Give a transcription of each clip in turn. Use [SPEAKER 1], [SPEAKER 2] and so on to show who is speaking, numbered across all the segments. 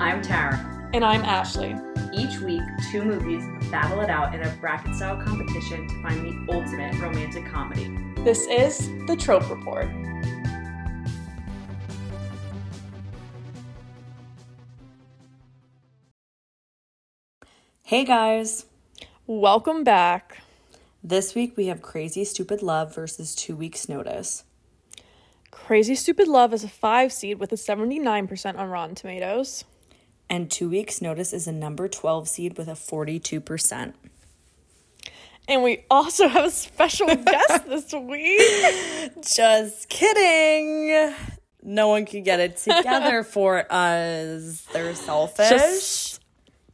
[SPEAKER 1] I'm Tara.
[SPEAKER 2] And I'm Ashley.
[SPEAKER 1] Each week, two movies battle it out in a bracket style competition to find the ultimate romantic comedy.
[SPEAKER 2] This is the Trope Report.
[SPEAKER 3] Hey guys!
[SPEAKER 2] Welcome back.
[SPEAKER 3] This week we have Crazy Stupid Love versus Two Weeks Notice.
[SPEAKER 2] Crazy Stupid Love is a five seed with a 79% on Rotten Tomatoes.
[SPEAKER 3] And Two Weeks Notice is a number 12 seed with a 42%.
[SPEAKER 2] And we also have a special guest this week.
[SPEAKER 3] Just kidding! No one can get it together for us. They're selfish.
[SPEAKER 2] Just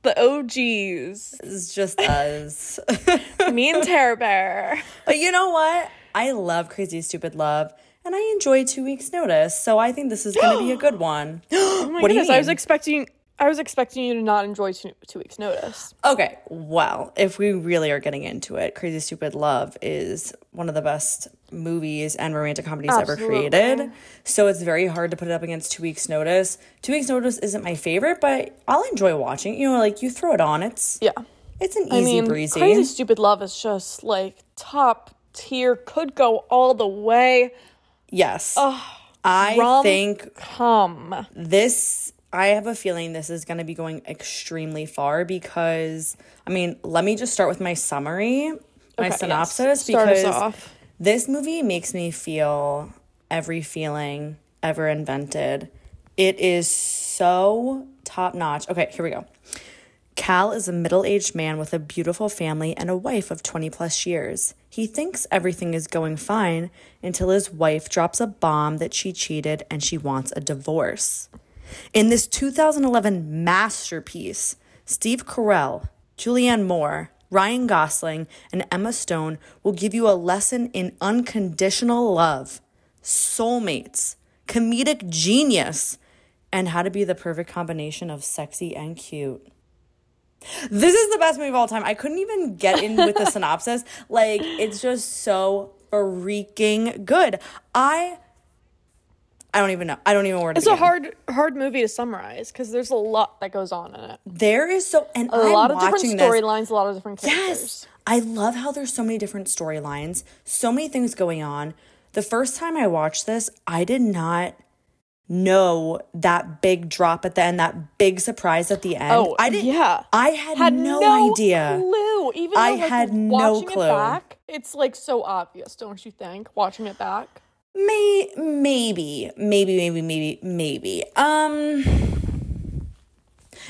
[SPEAKER 2] the OGs.
[SPEAKER 3] It's just us.
[SPEAKER 2] Me and Tara Bear.
[SPEAKER 3] but you know what? I love Crazy Stupid Love and I enjoy Two Weeks Notice, so I think this is going to be a good one.
[SPEAKER 2] Oh my
[SPEAKER 3] what
[SPEAKER 2] goodness,
[SPEAKER 3] do you mean?
[SPEAKER 2] I was expecting I was expecting you to not enjoy two, two weeks notice.
[SPEAKER 3] Okay, well, if we really are getting into it, Crazy Stupid Love is one of the best movies and romantic comedies ever created. So it's very hard to put it up against Two Weeks Notice. Two Weeks Notice isn't my favorite, but I'll enjoy watching. it. You know, like you throw it on, it's
[SPEAKER 2] Yeah.
[SPEAKER 3] it's an easy
[SPEAKER 2] I mean,
[SPEAKER 3] breezy.
[SPEAKER 2] Crazy Stupid Love is just like top tier, could go all the way.
[SPEAKER 3] yes, I
[SPEAKER 2] rom-
[SPEAKER 3] think
[SPEAKER 2] Come.
[SPEAKER 3] this I have a feeling this is going to be going extremely far because I mean, let me just start with my summary, my
[SPEAKER 2] Okay, yes.
[SPEAKER 3] synopsis
[SPEAKER 2] us
[SPEAKER 3] because
[SPEAKER 2] off.
[SPEAKER 3] this movie makes me feel every feeling ever invented. It is so top notch. Okay, here we go. Cal is a middle aged man with a beautiful family and a wife of 20 plus years. He thinks everything is going fine until his wife drops a bomb that she cheated and she wants a divorce. In this 2011 masterpiece, Steve Carell, Julianne Moore, Ryan Gosling, and Emma Stone will give you a lesson in unconditional love, soulmates, comedic genius, and how to be the perfect combination of sexy and cute. This is the best movie of all time. I couldn't even get in with the synopsis. Like, it's just so freaking good. I I don't even know. I don't even know where to
[SPEAKER 2] It's a hard hard movie to summarize because there's a lot that goes on in it.
[SPEAKER 3] There is so and
[SPEAKER 2] A
[SPEAKER 3] I'm
[SPEAKER 2] lot of different storylines, a lot of different characters.
[SPEAKER 3] Yes. I love how there's so many different storylines, so many things going on. The first time I watched this, I did not know that big drop at the end, that big surprise at the end.
[SPEAKER 2] Oh,
[SPEAKER 3] I didn't
[SPEAKER 2] yeah.
[SPEAKER 3] I had,
[SPEAKER 2] Had
[SPEAKER 3] no, idea.
[SPEAKER 2] clue. Even
[SPEAKER 3] I
[SPEAKER 2] like,
[SPEAKER 3] had no
[SPEAKER 2] watching
[SPEAKER 3] clue.
[SPEAKER 2] It back, it's like so obvious, don't you think? Watching it back.
[SPEAKER 3] May maybe, maybe, maybe, maybe, maybe. Um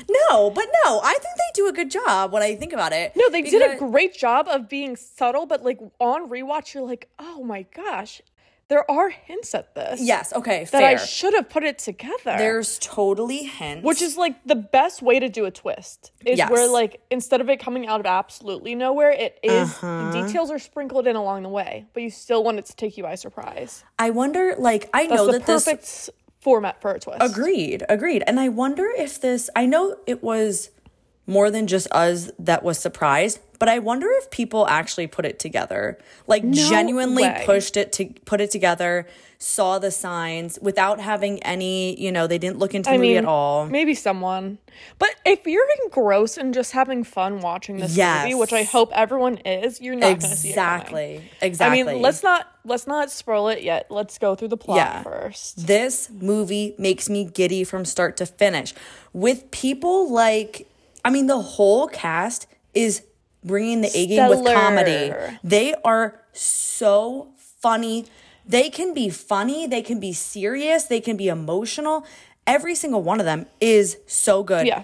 [SPEAKER 3] No, but no, I think they do a good job when I think about it.
[SPEAKER 2] No, they did a great job of being subtle, but like on rewatch, you're like, oh my gosh, there are hints at this.
[SPEAKER 3] Yes, okay,
[SPEAKER 2] that
[SPEAKER 3] fair.
[SPEAKER 2] I should have put it together.
[SPEAKER 3] There's totally hints.
[SPEAKER 2] which is like the best way to do a twist is
[SPEAKER 3] Yes.
[SPEAKER 2] where like instead of it coming out of absolutely nowhere, it is-
[SPEAKER 3] Uh-huh.
[SPEAKER 2] the details are sprinkled in along the way, but you still want it to take you by surprise.
[SPEAKER 3] I wonder, like, I
[SPEAKER 2] That's
[SPEAKER 3] know
[SPEAKER 2] the
[SPEAKER 3] that this.
[SPEAKER 2] perfect s- format for a twist.
[SPEAKER 3] Agreed, agreed. And I wonder if this. I know it was more than just us that was surprised, but I wonder if people actually put it together, like genuinely
[SPEAKER 2] way.
[SPEAKER 3] pushed it to put it together, saw the signs without having any. You know, they didn't look into the
[SPEAKER 2] I
[SPEAKER 3] movie
[SPEAKER 2] mean,
[SPEAKER 3] at all.
[SPEAKER 2] maybe someone. But if you're engrossed and just having fun watching this
[SPEAKER 3] Yes.
[SPEAKER 2] movie, which I hope everyone is, you're not going to see it.
[SPEAKER 3] Exactly, exactly.
[SPEAKER 2] I mean, let's not let's not spoil it yet. Let's go through the plot
[SPEAKER 3] Yeah.
[SPEAKER 2] first.
[SPEAKER 3] This movie makes me giddy from start to finish. With people like, I mean, the whole cast is bringing the A game with comedy. They are so funny. They can be funny, they can be serious, they can be emotional. Every single one of them is so good.
[SPEAKER 2] Yeah.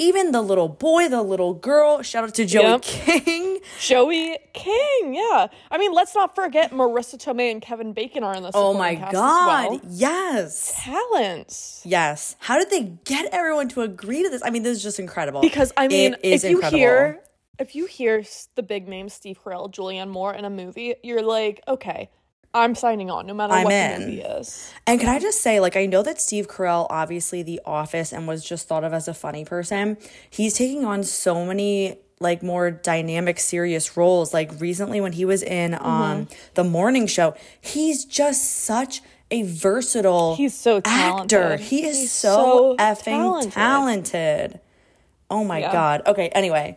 [SPEAKER 3] Even the little boy, the little girl, shout out to Joey
[SPEAKER 2] Yep.
[SPEAKER 3] King.
[SPEAKER 2] Joey King, yeah. I mean, let's not forget Marisa Tomei and Kevin Bacon are in this.
[SPEAKER 3] Oh my god. Yes.
[SPEAKER 2] Talents.
[SPEAKER 3] Yes. How did they get everyone to agree to this? I mean, this is just incredible.
[SPEAKER 2] Because I mean, if you
[SPEAKER 3] incredible.
[SPEAKER 2] hear if you hear the big name Steve Carell, Julianne Moore in a movie, you're like, okay, I'm signing on, no matter
[SPEAKER 3] I'm
[SPEAKER 2] what
[SPEAKER 3] in.
[SPEAKER 2] the movie is.
[SPEAKER 3] And can I just say, like, I know that Steve Carell, obviously The Office, and was just thought of as a funny person. He's taking on so many like more dynamic, serious roles. Like recently when he was in um the morning show, he's just such a versatile
[SPEAKER 2] He's so
[SPEAKER 3] actor.
[SPEAKER 2] talented.
[SPEAKER 3] He is so,
[SPEAKER 2] so
[SPEAKER 3] effing talented.
[SPEAKER 2] talented.
[SPEAKER 3] Oh my
[SPEAKER 2] Yeah.
[SPEAKER 3] god. Okay, anyway.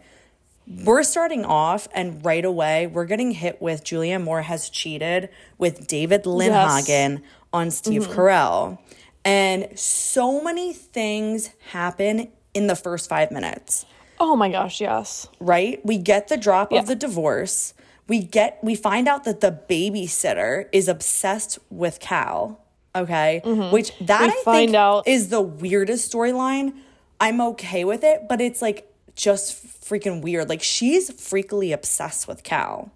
[SPEAKER 3] We're starting off and right away we're getting hit with Julia Moore has cheated with David Lindhagen on Steve
[SPEAKER 2] Mm-hmm.
[SPEAKER 3] Carell. And so many things happen in the first 5 minutes
[SPEAKER 2] Oh my gosh, yes.
[SPEAKER 3] right? We get the drop
[SPEAKER 2] Yeah.
[SPEAKER 3] of the divorce. We get we find out that the babysitter is obsessed with Cal. Okay, which that
[SPEAKER 2] Mm-hmm. We
[SPEAKER 3] I
[SPEAKER 2] find
[SPEAKER 3] think
[SPEAKER 2] out-
[SPEAKER 3] is the weirdest storyline. I'm okay with it, but it's like just freaking weird. Like she's freakily obsessed with Cal.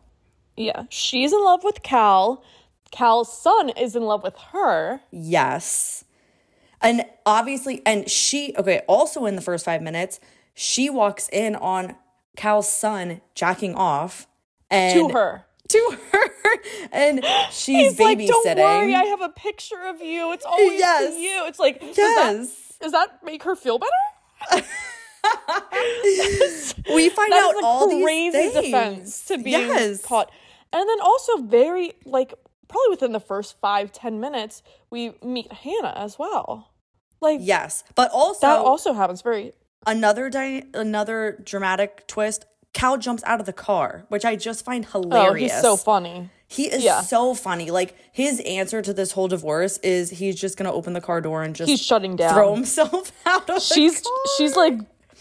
[SPEAKER 2] Yeah. She's in love with Cal. Cal's son is in love with her.
[SPEAKER 3] Yes. And obviously, and she, okay, also in the first five minutes, she walks in on Cal's son jacking off and
[SPEAKER 2] to her.
[SPEAKER 3] to her and she's
[SPEAKER 2] He's like,
[SPEAKER 3] babysitting.
[SPEAKER 2] don't worry, I have a picture of you. It's always
[SPEAKER 3] Yes.
[SPEAKER 2] you. It's like, does
[SPEAKER 3] yes.
[SPEAKER 2] that, does that make her feel better?
[SPEAKER 3] we find
[SPEAKER 2] That
[SPEAKER 3] out
[SPEAKER 2] is
[SPEAKER 3] all
[SPEAKER 2] crazy
[SPEAKER 3] these things.
[SPEAKER 2] defense to being
[SPEAKER 3] yes.
[SPEAKER 2] caught. And then also very like probably within the first five ten minutes we meet Hannah as well. Like
[SPEAKER 3] Yes. But also,
[SPEAKER 2] that also happens very
[SPEAKER 3] another dy- another dramatic twist. Cal jumps out of the car, which I just find
[SPEAKER 2] oh
[SPEAKER 3] hilarious.
[SPEAKER 2] he's so funny.
[SPEAKER 3] He is
[SPEAKER 2] Yeah.
[SPEAKER 3] so funny. Like his answer to this whole divorce is he's just gonna open the car door and just
[SPEAKER 2] He's shutting down.
[SPEAKER 3] throw himself out of
[SPEAKER 2] she's
[SPEAKER 3] the car.
[SPEAKER 2] she's like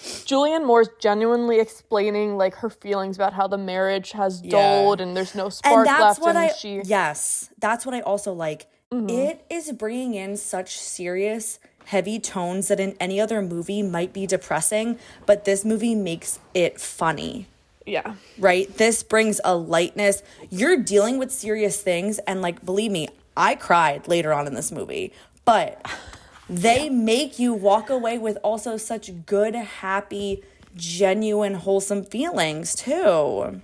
[SPEAKER 2] Julianne Moore's genuinely explaining like her feelings about how the marriage has
[SPEAKER 3] Yeah.
[SPEAKER 2] dulled and there's no spark
[SPEAKER 3] and that's
[SPEAKER 2] left
[SPEAKER 3] what
[SPEAKER 2] and
[SPEAKER 3] I
[SPEAKER 2] she
[SPEAKER 3] yes, that's what I also like.
[SPEAKER 2] Mm-hmm.
[SPEAKER 3] It is bringing in such serious, heavy tones that in any other movie might be depressing, but this movie makes it funny.
[SPEAKER 2] yeah.
[SPEAKER 3] Right? This brings a lightness. You're dealing with serious things, and like, believe me, I cried later on in this movie, but they make you walk away with also such good, happy, genuine, wholesome feelings too.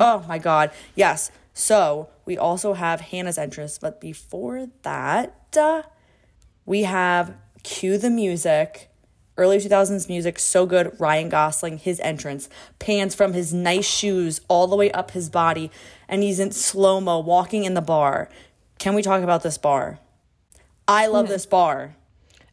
[SPEAKER 3] Oh my God. Yes. So we also have Hannah's entrance, but before that, uh, we have Cue the Music. Early 2000s music, so good. Ryan Gosling, his entrance, pans from his nice shoes all the way up his body, and he's in slow mo walking in the bar. Can we talk about this bar? I love hmm. this bar.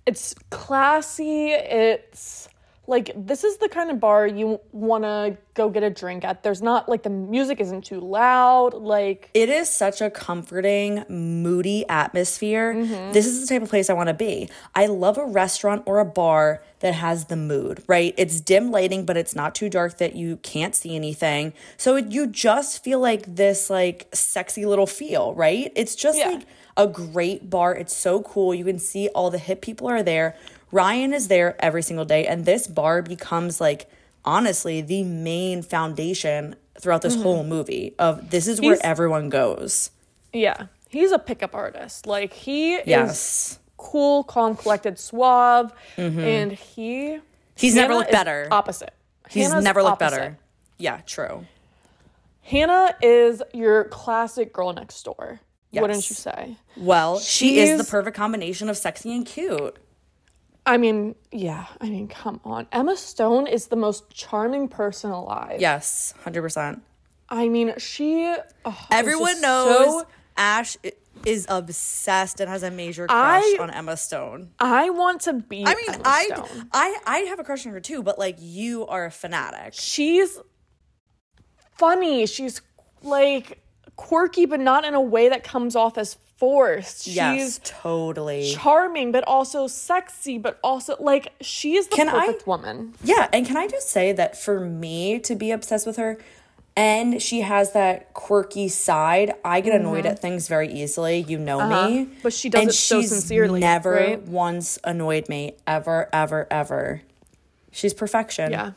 [SPEAKER 2] It's classy. It's like this is the kind of bar you want to go get a drink at. There's not like the music isn't too loud. Like
[SPEAKER 3] It is such a comforting, moody atmosphere. Mm-hmm. This is the type of place I want to be. I love a restaurant or a bar that has the mood, right? It's dim lighting, but it's not too dark that you can't see anything. So you just feel like this like sexy little feel, right? It's just
[SPEAKER 2] Yeah.
[SPEAKER 3] like a great bar. It's so cool. You can see all the hip people are there. Ryan is there every single day, and this bar becomes like honestly the main foundation throughout this mm-hmm. whole movie of this is where
[SPEAKER 2] He's-
[SPEAKER 3] everyone goes.
[SPEAKER 2] yeah, he's a pickup artist. Like he is
[SPEAKER 3] Yes.
[SPEAKER 2] cool, calm, collected, suave, mm-hmm. and he
[SPEAKER 3] He's never looked better.
[SPEAKER 2] Opposite.
[SPEAKER 3] He's
[SPEAKER 2] Hannah's
[SPEAKER 3] never looked
[SPEAKER 2] opposite.
[SPEAKER 3] better. Yeah, true.
[SPEAKER 2] Hannah is your classic girl next door. Wouldn't you say?
[SPEAKER 3] Well, she is the perfect combination of sexy and cute.
[SPEAKER 2] I mean, yeah. I mean, come on. Emma Stone is the most charming person alive.
[SPEAKER 3] Yes, 100%.
[SPEAKER 2] I mean, she. oh,
[SPEAKER 3] Everyone knows
[SPEAKER 2] so-
[SPEAKER 3] Ash is obsessed and has a major crush
[SPEAKER 2] I-
[SPEAKER 3] on Emma Stone.
[SPEAKER 2] I want to be.
[SPEAKER 3] I mean,
[SPEAKER 2] Emma
[SPEAKER 3] I,
[SPEAKER 2] Stone.
[SPEAKER 3] I I have a crush on her too, but like you are a fanatic.
[SPEAKER 2] She's funny. She's like quirky, but not in a way that comes off as forced.
[SPEAKER 3] Yes,
[SPEAKER 2] She's
[SPEAKER 3] totally.
[SPEAKER 2] charming, but also sexy, but also like she's the
[SPEAKER 3] Can I-
[SPEAKER 2] perfect woman.
[SPEAKER 3] Yeah, and can I just say that for me to be obsessed with her, and she has that quirky side, I get annoyed at things very easily. You know me,
[SPEAKER 2] Mm-hmm. Uh-huh. But she does
[SPEAKER 3] and
[SPEAKER 2] it so sincerely,
[SPEAKER 3] Never
[SPEAKER 2] right?
[SPEAKER 3] once annoyed me, ever, ever, ever. She's perfection.
[SPEAKER 2] Yeah.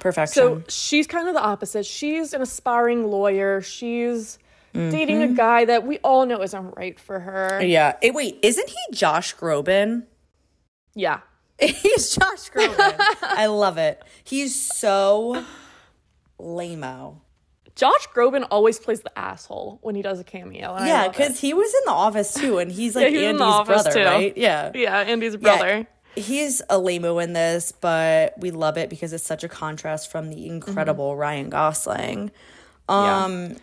[SPEAKER 3] Perfection.
[SPEAKER 2] So she's kind of the opposite. She's an aspiring lawyer. She's dating
[SPEAKER 3] Mm-hmm.
[SPEAKER 2] a guy that we all know isn't right for her.
[SPEAKER 3] yeah. Eh, wait, isn't he Josh Groban?
[SPEAKER 2] Yeah.
[SPEAKER 3] He's Josh Groban. I love it. He's so lameo.
[SPEAKER 2] Josh Groban always plays the asshole when he does a cameo. and
[SPEAKER 3] Yeah, because he was in the office too, and he's like
[SPEAKER 2] he was in
[SPEAKER 3] Andy's brother,
[SPEAKER 2] too.
[SPEAKER 3] right? Yeah.
[SPEAKER 2] Yeah, Andy's
[SPEAKER 3] Yeah,
[SPEAKER 2] brother.
[SPEAKER 3] He's a lameo in this, but we love it because it's such a contrast from the incredible Ryan Gosling. Um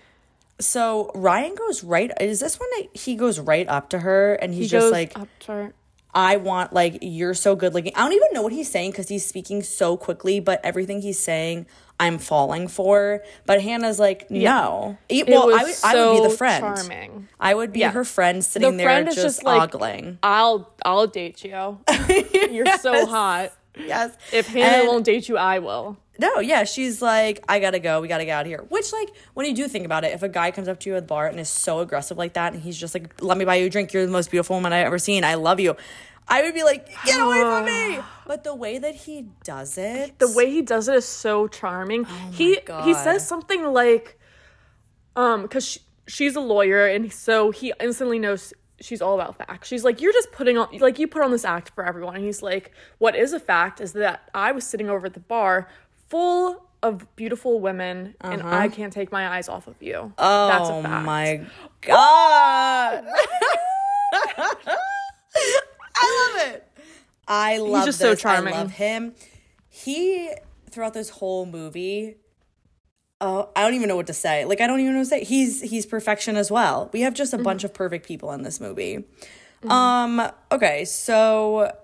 [SPEAKER 3] So Ryan goes right. Is this when he goes right up to her and he's
[SPEAKER 2] He
[SPEAKER 3] just
[SPEAKER 2] goes
[SPEAKER 3] like,
[SPEAKER 2] up to her.
[SPEAKER 3] I want like you're so good looking. I don't even know what he's saying because he's speaking so quickly, but everything he's saying, I'm falling for. But Hannah's like, no. E-
[SPEAKER 2] It
[SPEAKER 3] well,
[SPEAKER 2] was
[SPEAKER 3] I would, I would be the friend.
[SPEAKER 2] charming.
[SPEAKER 3] I would be
[SPEAKER 2] Yeah.
[SPEAKER 3] her friend sitting
[SPEAKER 2] The
[SPEAKER 3] there
[SPEAKER 2] friend
[SPEAKER 3] just,
[SPEAKER 2] just like,
[SPEAKER 3] ogling.
[SPEAKER 2] I'll I'll date you. You're so hot.
[SPEAKER 3] Yes.
[SPEAKER 2] If Hannah
[SPEAKER 3] And-
[SPEAKER 2] won't date you, I will.
[SPEAKER 3] No, yeah, she's like, I gotta go. We gotta get out of here. Which, like, when you do think about it, if a guy comes up to you at the bar and is so aggressive like that, and he's just like, "Let me buy you a drink. You're the most beautiful woman I've ever seen. I love you," I would be like, "Get away from me!" But the way that he does it,
[SPEAKER 2] The way he does it is so charming. he he
[SPEAKER 3] God.
[SPEAKER 2] says something like, um, because she, she's a lawyer, and so he instantly knows she's all about facts. She's like, you're just putting on like you put on this act for everyone. And he's like, what is a fact is that I was sitting over at the bar full of beautiful women, and I uh-huh. can't take my eyes off of you.
[SPEAKER 3] oh
[SPEAKER 2] That's a oh fact.
[SPEAKER 3] my god, I love it. I love He's
[SPEAKER 2] just so
[SPEAKER 3] this.
[SPEAKER 2] charming.
[SPEAKER 3] I love him. He throughout this whole movie. Oh, I don't even know what to say. Like I don't even know what to say. He's he's perfection as well. We have just a bunch mm-hmm. of perfect people in this movie. Mm-hmm. Um okay, so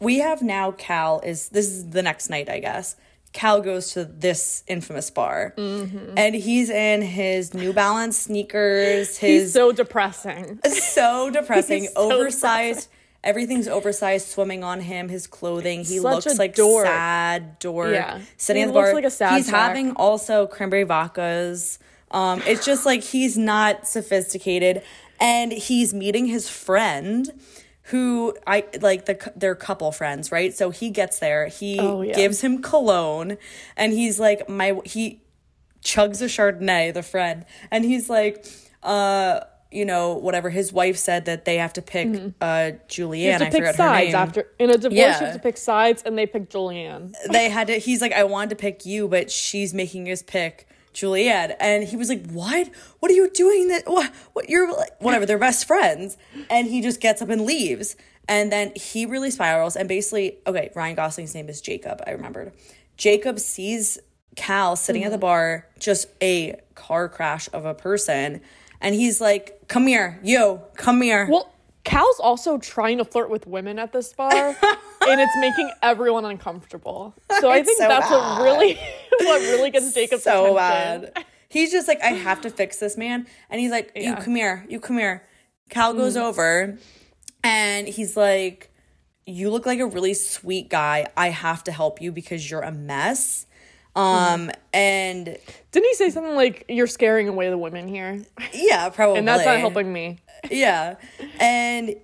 [SPEAKER 3] we have now Cal is this is the next night, I guess. Cal goes to this infamous bar. And he's in his New Balance sneakers, his
[SPEAKER 2] He's so depressing.
[SPEAKER 3] so depressing,
[SPEAKER 2] so
[SPEAKER 3] oversized. Everything's oversized, swimming on him. His clothing. He
[SPEAKER 2] Such
[SPEAKER 3] looks like
[SPEAKER 2] dork.
[SPEAKER 3] sad dork.
[SPEAKER 2] Yeah.
[SPEAKER 3] sitting
[SPEAKER 2] He
[SPEAKER 3] at the
[SPEAKER 2] looks
[SPEAKER 3] bar.
[SPEAKER 2] like a sad
[SPEAKER 3] He's
[SPEAKER 2] sack.
[SPEAKER 3] having also cranberry vodkas. Um, it's just like he's not sophisticated, and he's meeting his friend, who I like the they're couple friends, right? So he gets there, he
[SPEAKER 2] Oh, yeah.
[SPEAKER 3] gives him cologne, and he's like, my he chugs a Chardonnay, the friend, and he's like, uh, you know, whatever. His wife said that they have to pick uh Julianne.
[SPEAKER 2] Mm-hmm. Have to
[SPEAKER 3] I
[SPEAKER 2] pick
[SPEAKER 3] forgot her
[SPEAKER 2] sides
[SPEAKER 3] name.
[SPEAKER 2] after in a divorce.
[SPEAKER 3] Yeah.
[SPEAKER 2] You have to pick sides, and they pick Julianne.
[SPEAKER 3] they had to. He's like, I wanted to pick you, but she's making his pick Juliet, and he was like, "What? What are you doing? That what? What? You're like, whatever. They're best friends." And he just gets up and leaves, and then he really spirals. And basically, okay, Ryan Gosling's name is Jacob. I remembered. Jacob sees Cal sitting at the mm-hmm. bar, just a car crash of a person, and he's like, "Come here, you, come here."
[SPEAKER 2] Well, Cal's also trying to flirt with women at this bar, and it's making everyone uncomfortable. So I think
[SPEAKER 3] so
[SPEAKER 2] that's
[SPEAKER 3] bad.
[SPEAKER 2] what really, what really gets Jacob's
[SPEAKER 3] so
[SPEAKER 2] attention.
[SPEAKER 3] bad. He's just like, I have to fix this man. And he's like, You
[SPEAKER 2] Yeah. Mm.
[SPEAKER 3] come here, you come here. Cal goes over and he's like, You look like a really sweet guy. I have to help you because you're a mess. Um and
[SPEAKER 2] Didn't he say something like, "You're scaring away the women here,"
[SPEAKER 3] yeah, probably.
[SPEAKER 2] and that's not helping me?
[SPEAKER 3] yeah. And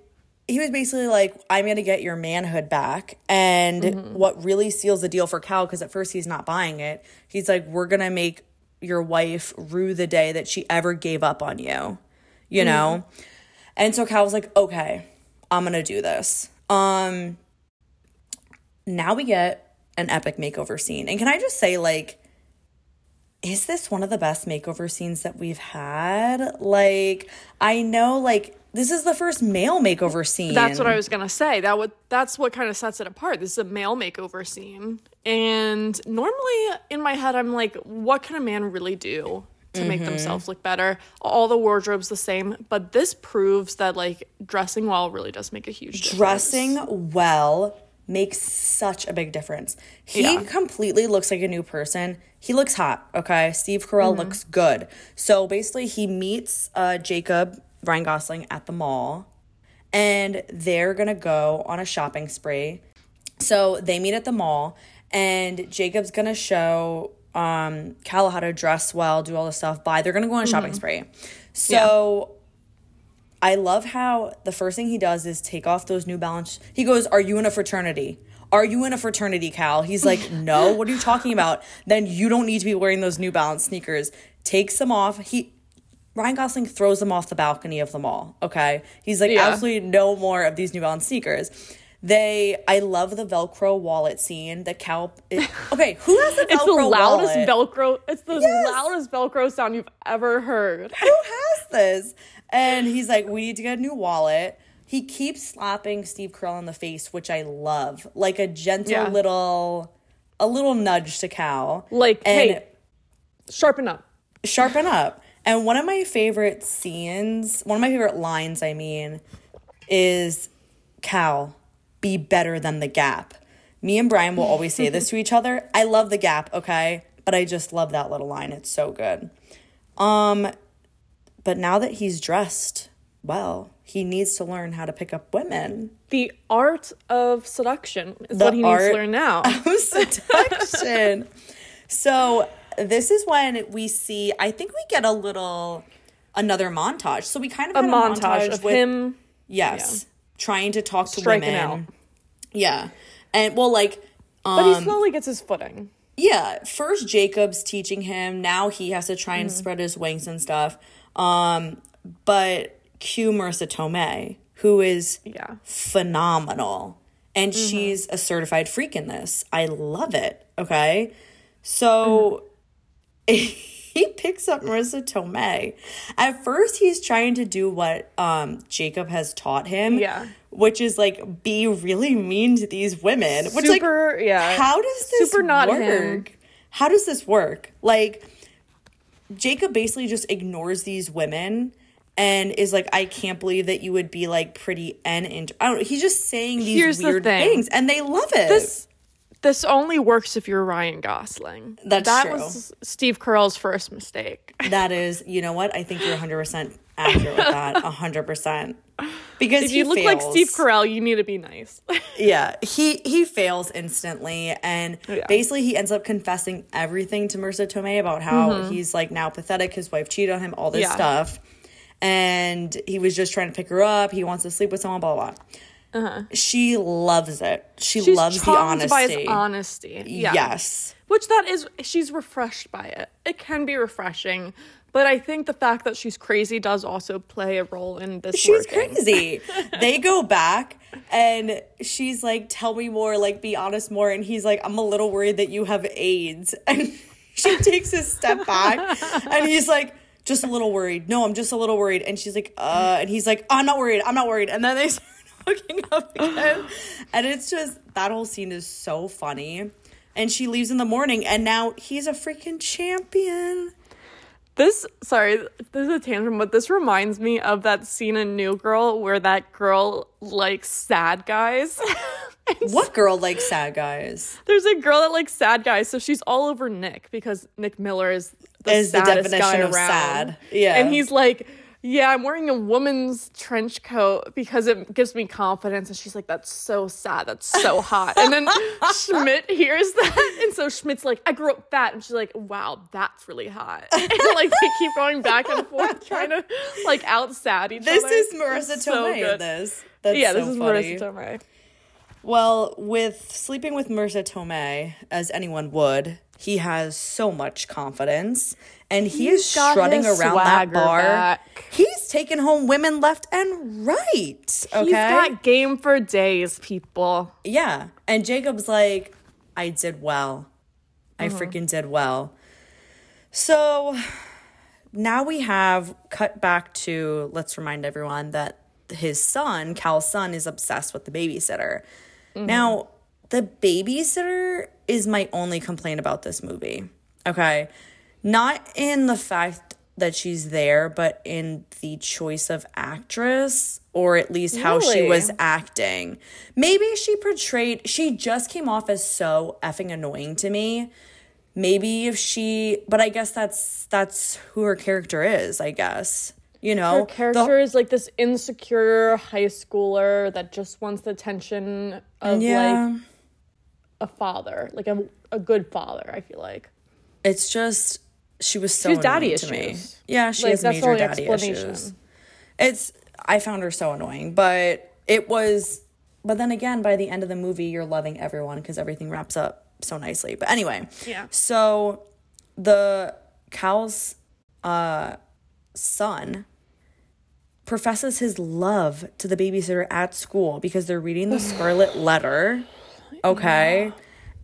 [SPEAKER 3] he was basically like, I'm going to get your manhood back. And
[SPEAKER 2] Mm-hmm.
[SPEAKER 3] what really seals the deal for Cal, because at first he's not buying it, he's like, We're going to make your wife rue the day that she ever gave up on you, you
[SPEAKER 2] Mm-hmm.
[SPEAKER 3] know? And so Cal was like, Okay, I'm going to do this. Um, now we get an epic makeover scene. And can I just say, like, is this one of the best makeover scenes that we've had? Like, I know, like, this is the first male makeover scene.
[SPEAKER 2] That's what I was gonna say. That would that's what kind of sets it apart. This is a male makeover scene, and normally in my head, I'm like, what can a man really do to make
[SPEAKER 3] Mm-hmm.
[SPEAKER 2] themselves look better? All the wardrobe's the same, but this proves that like dressing well really does make a huge difference.
[SPEAKER 3] Dressing well makes such a big difference. He
[SPEAKER 2] Yeah.
[SPEAKER 3] completely looks like a new person. He looks hot, okay? Steve Carell
[SPEAKER 2] Mm-hmm.
[SPEAKER 3] looks good. So basically, he meets uh, Jacob, Ryan Gosling, at the mall, and they're gonna go on a shopping spree. So they meet at the mall, and Jacob's gonna show um, Cal how to dress well, do all this stuff. Buy. They're gonna go on a shopping spree. So I love how the first thing he does is take off those New Balance. He goes, "Are you in a fraternity? Are you in a fraternity, Cal?" He's like, "No. What are you talking about? Then you don't need to be wearing those New Balance sneakers." Takes them off. He Ryan Gosling throws them off the balcony of the mall. Okay, he's like,
[SPEAKER 2] Yeah.
[SPEAKER 3] absolutely no more of these New Balance sneakers. They, I love the Velcro wallet scene. The Cal. It, okay, who has the Velcro
[SPEAKER 2] It's the loudest
[SPEAKER 3] wallet?
[SPEAKER 2] Velcro. It's the
[SPEAKER 3] Yes.
[SPEAKER 2] loudest Velcro sound you've ever heard.
[SPEAKER 3] who has this? And he's like, we need to get a new wallet. He keeps slapping Steve Carell in the face, which I love, like a gentle
[SPEAKER 2] Yeah.
[SPEAKER 3] little, a little nudge to Cal.
[SPEAKER 2] Like,
[SPEAKER 3] and
[SPEAKER 2] hey, sharpen up.
[SPEAKER 3] sharpen up. And one of my favorite scenes, one of my favorite lines, I mean, is Cal, be better than the gap. Me and Brian will always say this to each other. I love the gap, okay? But I just love that little line. It's so good. Um, but now that he's dressed well, he needs to learn how to pick up women.
[SPEAKER 2] The art of seduction is
[SPEAKER 3] The
[SPEAKER 2] what he needs to learn now.
[SPEAKER 3] seduction. so this is when we see. I think we get a little another montage. So we kind of
[SPEAKER 2] a
[SPEAKER 3] had
[SPEAKER 2] montage of
[SPEAKER 3] with,
[SPEAKER 2] him
[SPEAKER 3] Yes, trying to talk to
[SPEAKER 2] Striking
[SPEAKER 3] women.
[SPEAKER 2] out.
[SPEAKER 3] Yeah, and well, like, um,
[SPEAKER 2] but he slowly gets his footing.
[SPEAKER 3] yeah. First, Jacob's teaching him. Now he has to try and
[SPEAKER 2] Mm-hmm.
[SPEAKER 3] spread his wings and stuff. Um, but Cue Marisa Tomei, who is
[SPEAKER 2] Yeah.
[SPEAKER 3] phenomenal. And
[SPEAKER 2] Mm-hmm.
[SPEAKER 3] she's a certified freak in this. I love it. Okay. So he picks up Marisa Tomei. At first, he's trying to do what um, Jacob has taught him.
[SPEAKER 2] Yeah.
[SPEAKER 3] Which is like be really mean to these women. Which like
[SPEAKER 2] yeah.
[SPEAKER 3] how does this
[SPEAKER 2] Super not
[SPEAKER 3] work?
[SPEAKER 2] him.
[SPEAKER 3] How does this work? Like Jacob basically just ignores these women and is like, I can't believe that you would be like pretty and int- I don't know. He's just saying these
[SPEAKER 2] Here's the
[SPEAKER 3] weird
[SPEAKER 2] thing.
[SPEAKER 3] things and they love it.
[SPEAKER 2] This this only works if you're Ryan Gosling.
[SPEAKER 3] That's
[SPEAKER 2] that
[SPEAKER 3] true.
[SPEAKER 2] was Steve Carell's first mistake.
[SPEAKER 3] that is, you know what? I think you're 100% accurate with that. 100%. Because
[SPEAKER 2] If you look like. Steve Carell, you need to be nice.
[SPEAKER 3] Yeah, he he fails instantly, and
[SPEAKER 2] Yeah.
[SPEAKER 3] basically he ends up confessing everything to Marisa Tomei about how
[SPEAKER 2] Mm-hmm.
[SPEAKER 3] he's like now pathetic. His wife cheated on him, all this
[SPEAKER 2] Yeah.
[SPEAKER 3] stuff, and he was just trying to pick her up. He wants to sleep with someone, blah blah. blah. She loves it. She
[SPEAKER 2] Uh-huh. She's
[SPEAKER 3] loves the honesty.
[SPEAKER 2] by his honesty. Yeah.
[SPEAKER 3] Yes,
[SPEAKER 2] Which that is she's refreshed by it. It can be refreshing. But I think the fact that she's crazy does also play a role in this.
[SPEAKER 3] she's
[SPEAKER 2] working.
[SPEAKER 3] crazy. they go back, and she's like, "Tell me more. Like, be honest more." And he's like, "I'm a little worried that you have AIDS." And she takes a step back, and he's like. Just a little worried. No, I'm just a little worried. And she's like, uh, and he's like, I'm not worried. I'm not worried. And then they start hooking up again. And it's just, that whole scene is so funny. And she leaves in the morning, and now he's a freaking champion.
[SPEAKER 2] This sorry, this is a tangent, but this reminds me of that scene in New Girl where that girl likes sad guys.
[SPEAKER 3] What girl likes sad guys?
[SPEAKER 2] There's a girl that likes sad guys, so she's all over Nick because Nick Miller is the
[SPEAKER 3] Is the
[SPEAKER 2] saddest guy
[SPEAKER 3] definition of
[SPEAKER 2] around.
[SPEAKER 3] sad. Yeah.
[SPEAKER 2] and he's like, "Yeah, I'm wearing a woman's trench coat because it gives me confidence." And she's like, "That's so sad. That's so hot." And then Schmidt hears that, and so Schmidt's like, "I grew up fat," and she's like, "Wow, that's really hot." And like they keep going back and forth trying to like out sad each
[SPEAKER 3] This
[SPEAKER 2] other.
[SPEAKER 3] is
[SPEAKER 2] Marisa
[SPEAKER 3] Tomei in this. That's
[SPEAKER 2] yeah,
[SPEAKER 3] so
[SPEAKER 2] this is
[SPEAKER 3] funny.
[SPEAKER 2] Marisa Tomei.
[SPEAKER 3] Well, with sleeping with Marisa Tomei, as anyone would, he has so much confidence, and he is
[SPEAKER 2] He's
[SPEAKER 3] strutting around that bar.
[SPEAKER 2] back.
[SPEAKER 3] He's taking home women left and right. Okay,
[SPEAKER 2] He's got game for days, people.
[SPEAKER 3] yeah. And Jacob's like, I did well. I
[SPEAKER 2] Uh-huh.
[SPEAKER 3] freaking did well. So now we have cut back to let's remind everyone that his son, Cal's son, is obsessed with the babysitter. Now, the babysitter is my only complaint about this movie. Okay. Not in the fact that she's there, but in the choice of actress, or at least how she was acting. Maybe she portrayed, she just came off as so effing annoying to me. Maybe if she, but I guess that's that's who her character is. I guess you know
[SPEAKER 2] Her
[SPEAKER 3] The-
[SPEAKER 2] character is like this insecure high schooler that just wants the attention of
[SPEAKER 3] yeah,
[SPEAKER 2] like a father, like a, a good father, I feel like.
[SPEAKER 3] it's just she was so
[SPEAKER 2] She daddy
[SPEAKER 3] to me. Yeah, she
[SPEAKER 2] Like,
[SPEAKER 3] has major daddy issues. It's I found her so annoying, but it was. But then again, by the end of the movie, you're loving everyone because everything wraps up so nicely. But anyway,
[SPEAKER 2] Yeah.
[SPEAKER 3] So the cow's uh, son professes his love to the babysitter at school because they're reading the Scarlet Letter. Okay.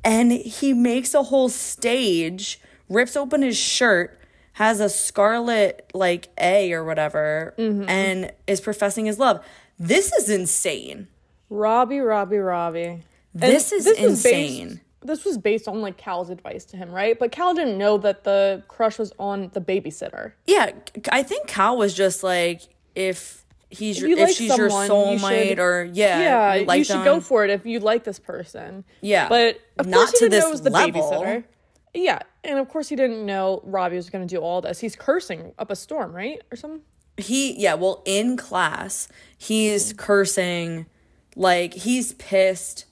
[SPEAKER 3] And he makes a whole stage, rips open his shirt, has a scarlet like A or whatever, mm-hmm. and is professing his love. This is insane.
[SPEAKER 2] Robbie, Robbie, Robbie. And
[SPEAKER 3] This is
[SPEAKER 2] based-
[SPEAKER 3] insane.
[SPEAKER 2] this was based on like Cal's advice to him, right? But Cal didn't know that the crush was on the babysitter.
[SPEAKER 3] Yeah, I think Cal was just like if he's your,
[SPEAKER 2] you
[SPEAKER 3] if
[SPEAKER 2] like
[SPEAKER 3] she's your
[SPEAKER 2] someone, you
[SPEAKER 3] soulmate
[SPEAKER 2] should-
[SPEAKER 3] or yeah,
[SPEAKER 2] Yeah, you,
[SPEAKER 3] like
[SPEAKER 2] should
[SPEAKER 3] them.
[SPEAKER 2] go for it if you like this person.
[SPEAKER 3] Yeah,
[SPEAKER 2] But of
[SPEAKER 3] not
[SPEAKER 2] course he
[SPEAKER 3] to
[SPEAKER 2] didn't know it was the
[SPEAKER 3] level.
[SPEAKER 2] babysitter. Yeah, and of course he didn't know Robbie was going to do all this. He's cursing up a storm, right, or something.
[SPEAKER 3] he yeah well in class he's cursing like he's pissed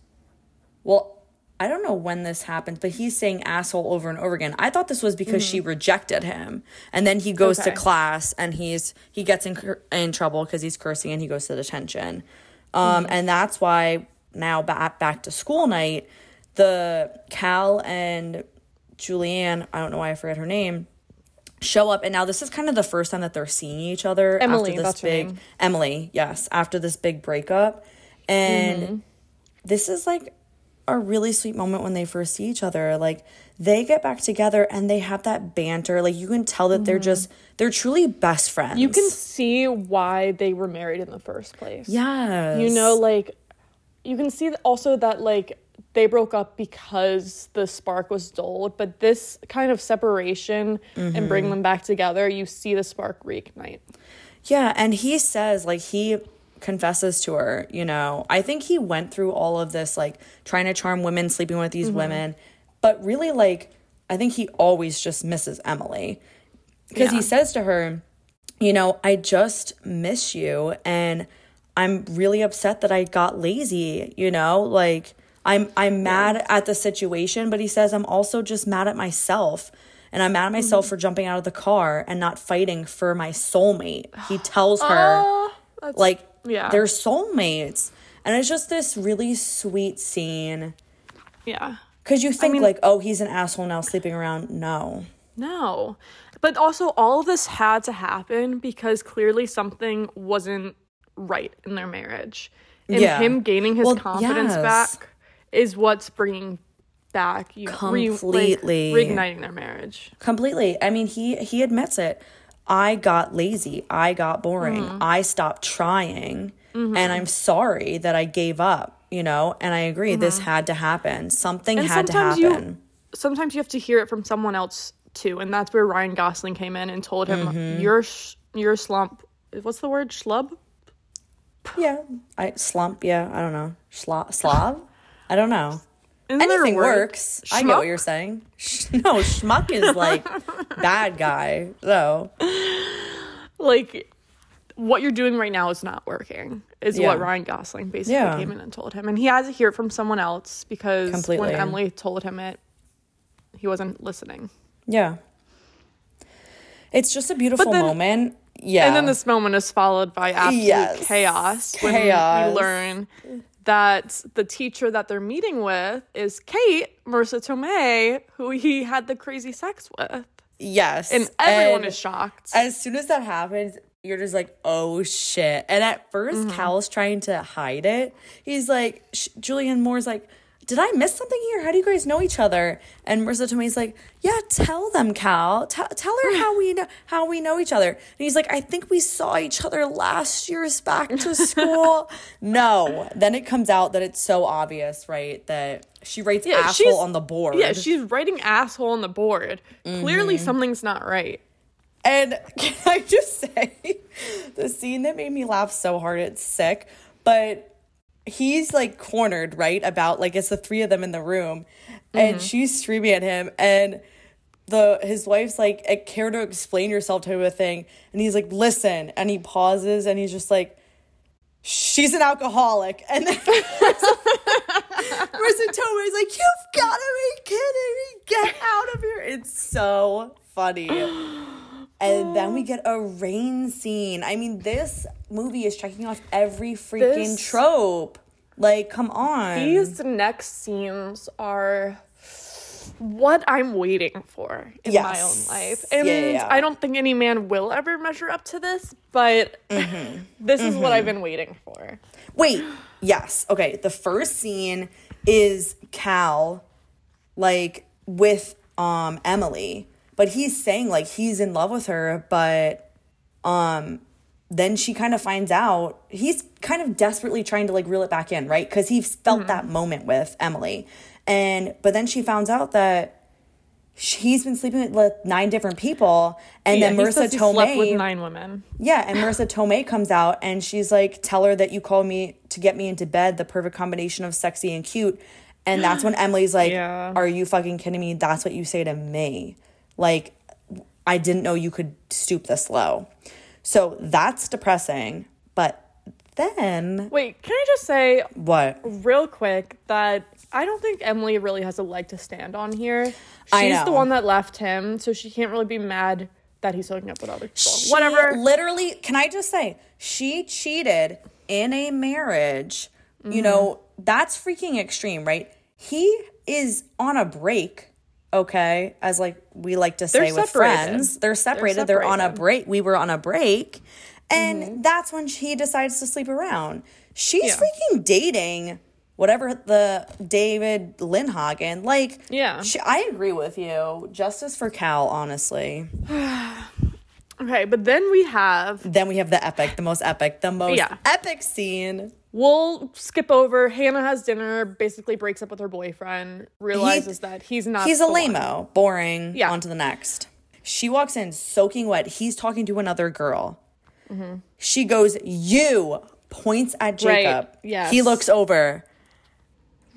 [SPEAKER 3] well i don't know when this happened but he's saying asshole over and over again i thought this was because she rejected him and then he goes to
[SPEAKER 2] Mm-hmm.
[SPEAKER 3] Class and he's he gets in, in trouble because he's cursing and he goes to detention um
[SPEAKER 2] Mm-hmm.
[SPEAKER 3] and that's why now back back to school night the cal and julianne i don't know why i forget her name show up and now this is kind of the first time that they're seeing each other
[SPEAKER 2] Emily,
[SPEAKER 3] after this big. Emily, yes, after this big breakup. And
[SPEAKER 2] Mm-hmm.
[SPEAKER 3] this is like a really sweet moment when they first see each other. Like they get back together and they have that banter. Like you can tell that they're just they're truly best friends.
[SPEAKER 2] Mm-hmm. You can see why they were married in the first place.
[SPEAKER 3] Yes.
[SPEAKER 2] You know, like you can see also that like they broke up because the spark was dulled, but this kind of separation and bring
[SPEAKER 3] Mm-hmm.
[SPEAKER 2] them back together, you see the spark reignite.
[SPEAKER 3] Yeah, and he says like he confesses to her, you know. I think he went through all of this like trying to charm women, sleeping with
[SPEAKER 2] Mm-hmm.
[SPEAKER 3] these women, but really like I think he always just misses Emily. Because
[SPEAKER 2] Yeah.
[SPEAKER 3] he says to her, you know, I just miss you and I'm really upset that I got lazy, you know? Like I'm I'm mad at the situation, but he says I'm also just mad at myself. And I'm mad at myself mm-hmm. for jumping out of the car and not fighting for my soulmate. He tells her
[SPEAKER 2] Oh,
[SPEAKER 3] like
[SPEAKER 2] yeah.
[SPEAKER 3] they're soulmates. And it's just this really sweet scene.
[SPEAKER 2] yeah.
[SPEAKER 3] Cause you think
[SPEAKER 2] mean-
[SPEAKER 3] like, oh, he's an asshole now sleeping around. No.
[SPEAKER 2] No. But also, all of this had to happen because clearly something wasn't right in their marriage. And
[SPEAKER 3] Yeah.
[SPEAKER 2] him gaining his
[SPEAKER 3] Well,
[SPEAKER 2] confidence
[SPEAKER 3] yes.
[SPEAKER 2] back is what's bringing back, you know, re- like,
[SPEAKER 3] Completely.
[SPEAKER 2] reigniting their marriage.
[SPEAKER 3] Completely. I mean, he he admits it. I got lazy. I got boring.
[SPEAKER 2] Mm-hmm.
[SPEAKER 3] I stopped trying. And I'm sorry that I gave up, you know? And I agree this had to happen. Something
[SPEAKER 2] Mm-hmm. And
[SPEAKER 3] had to
[SPEAKER 2] sometimes
[SPEAKER 3] happen.
[SPEAKER 2] you sometimes you have to hear it from someone else too, and that's where Ryan Gosling came in and told him,
[SPEAKER 3] Mm-hmm.
[SPEAKER 2] "You're sh- you're slump. What's the word? Schlub?
[SPEAKER 3] yeah. I slump, yeah, I don't know. Schla- Slav? I don't know.
[SPEAKER 2] Isn't
[SPEAKER 3] Anything works. I get what you're saying. No, schmuck is like bad guy. though.
[SPEAKER 2] like what you're doing right now is not working is
[SPEAKER 3] Yeah.
[SPEAKER 2] what ryan gosling basically
[SPEAKER 3] Yeah.
[SPEAKER 2] came in and told him and he had to hear it from someone else because
[SPEAKER 3] Completely.
[SPEAKER 2] when emily told him it he wasn't listening
[SPEAKER 3] yeah. It's just a beautiful
[SPEAKER 2] then-
[SPEAKER 3] moment. Yeah.
[SPEAKER 2] and then this moment is followed by absolute
[SPEAKER 3] Yes.
[SPEAKER 2] chaos when
[SPEAKER 3] Chaos.
[SPEAKER 2] we learn that the teacher that they're meeting with is kate marisa tomei who he had the crazy sex with
[SPEAKER 3] Yes.
[SPEAKER 2] and everyone
[SPEAKER 3] And
[SPEAKER 2] is shocked
[SPEAKER 3] As soon as that happens, you're just like, oh shit. And at 1st
[SPEAKER 2] Mm-hmm.
[SPEAKER 3] Cal's trying to hide it. He's like, Julianne Moore's like, did I miss something here? How do you guys know each other? And Marisa Tomei's like, yeah, tell them, Cal. T- tell her how we know how we know each other. And he's like, I think we saw each other last year's back to school. no. Then it comes out that it's so obvious, right? That she writes
[SPEAKER 2] Yeah,
[SPEAKER 3] asshole on the board.
[SPEAKER 2] yeah she's writing asshole on the board clearly
[SPEAKER 3] Mm-hmm.
[SPEAKER 2] something's not right
[SPEAKER 3] And can I just say, the scene that made me laugh so hard, it's sick, but he's like cornered, right? About like it's the three of them in the room, and mm-hmm. she's screaming at him, and the his wife's like, "I care to explain yourself to a thing," and he's like, "Listen," and he pauses, and he's just like, "She's an alcoholic," and then Marisa Tomei's like, "You've got to be kidding me! Get out of here!" It's so funny. And then we get a rain scene. I mean, this movie is checking off every freaking
[SPEAKER 2] This-
[SPEAKER 3] trope. Like, come on.
[SPEAKER 2] These next scenes are what I'm waiting for in my own life. And
[SPEAKER 3] yeah, yeah.
[SPEAKER 2] I don't think any man will ever measure up to this, but
[SPEAKER 3] Mm-hmm.
[SPEAKER 2] this is what I've been waiting for.
[SPEAKER 3] Wait, yes. Okay, the first scene is Cal like with um Emily, but he's saying like he's in love with her, but um then she kind of finds out he's kind of desperately trying to like reel it back in, right? Cuz he felt that moment with Emily. And but then she finds out that he's been sleeping with nine different people, and then
[SPEAKER 2] Marisa slept with
[SPEAKER 3] Tomei,
[SPEAKER 2] nine women.
[SPEAKER 3] yeah, and Marisa Tomei comes out and she's like, "Tell her that you called me to get me into bed, the perfect combination of sexy and cute." And that's when Emily's like,
[SPEAKER 2] Yeah.
[SPEAKER 3] "Are you fucking kidding me? That's what you say to me? Like, I didn't know you could stoop this low." So that's depressing. But then
[SPEAKER 2] Wait, can I just say
[SPEAKER 3] what?
[SPEAKER 2] real quick that I don't think Emily really has a leg to stand on here. She's the one that left him, so she can't really be mad that he's hooking up with other people.
[SPEAKER 3] She
[SPEAKER 2] Whatever.
[SPEAKER 3] Literally, can I just say, she cheated in a marriage.
[SPEAKER 2] Mm-hmm.
[SPEAKER 3] You know, that's freaking extreme, right? He is on a break, okay? As like we like to say
[SPEAKER 2] They're
[SPEAKER 3] with
[SPEAKER 2] separated.
[SPEAKER 3] friends. They're separated. They're, on a break. We were on a break. And
[SPEAKER 2] Mm-hmm.
[SPEAKER 3] that's when he decides to sleep around. She's
[SPEAKER 2] Yeah.
[SPEAKER 3] freaking dating whatever the David Lindhagen. Like,
[SPEAKER 2] Yeah.
[SPEAKER 3] she, I agree with you. Justice for Cal, honestly.
[SPEAKER 2] okay, but then we have
[SPEAKER 3] Then we have the epic, the most epic, the most
[SPEAKER 2] Yeah.
[SPEAKER 3] epic scene.
[SPEAKER 2] We'll skip over. Hannah has dinner, basically breaks up with her boyfriend, realizes that he's not.
[SPEAKER 3] He's a lame boring.
[SPEAKER 2] Yeah.
[SPEAKER 3] On to the next. She walks in soaking wet. He's talking to another girl. Mm-hmm. She goes, You points at
[SPEAKER 2] Right,
[SPEAKER 3] Jacob.
[SPEAKER 2] yes.
[SPEAKER 3] He looks over.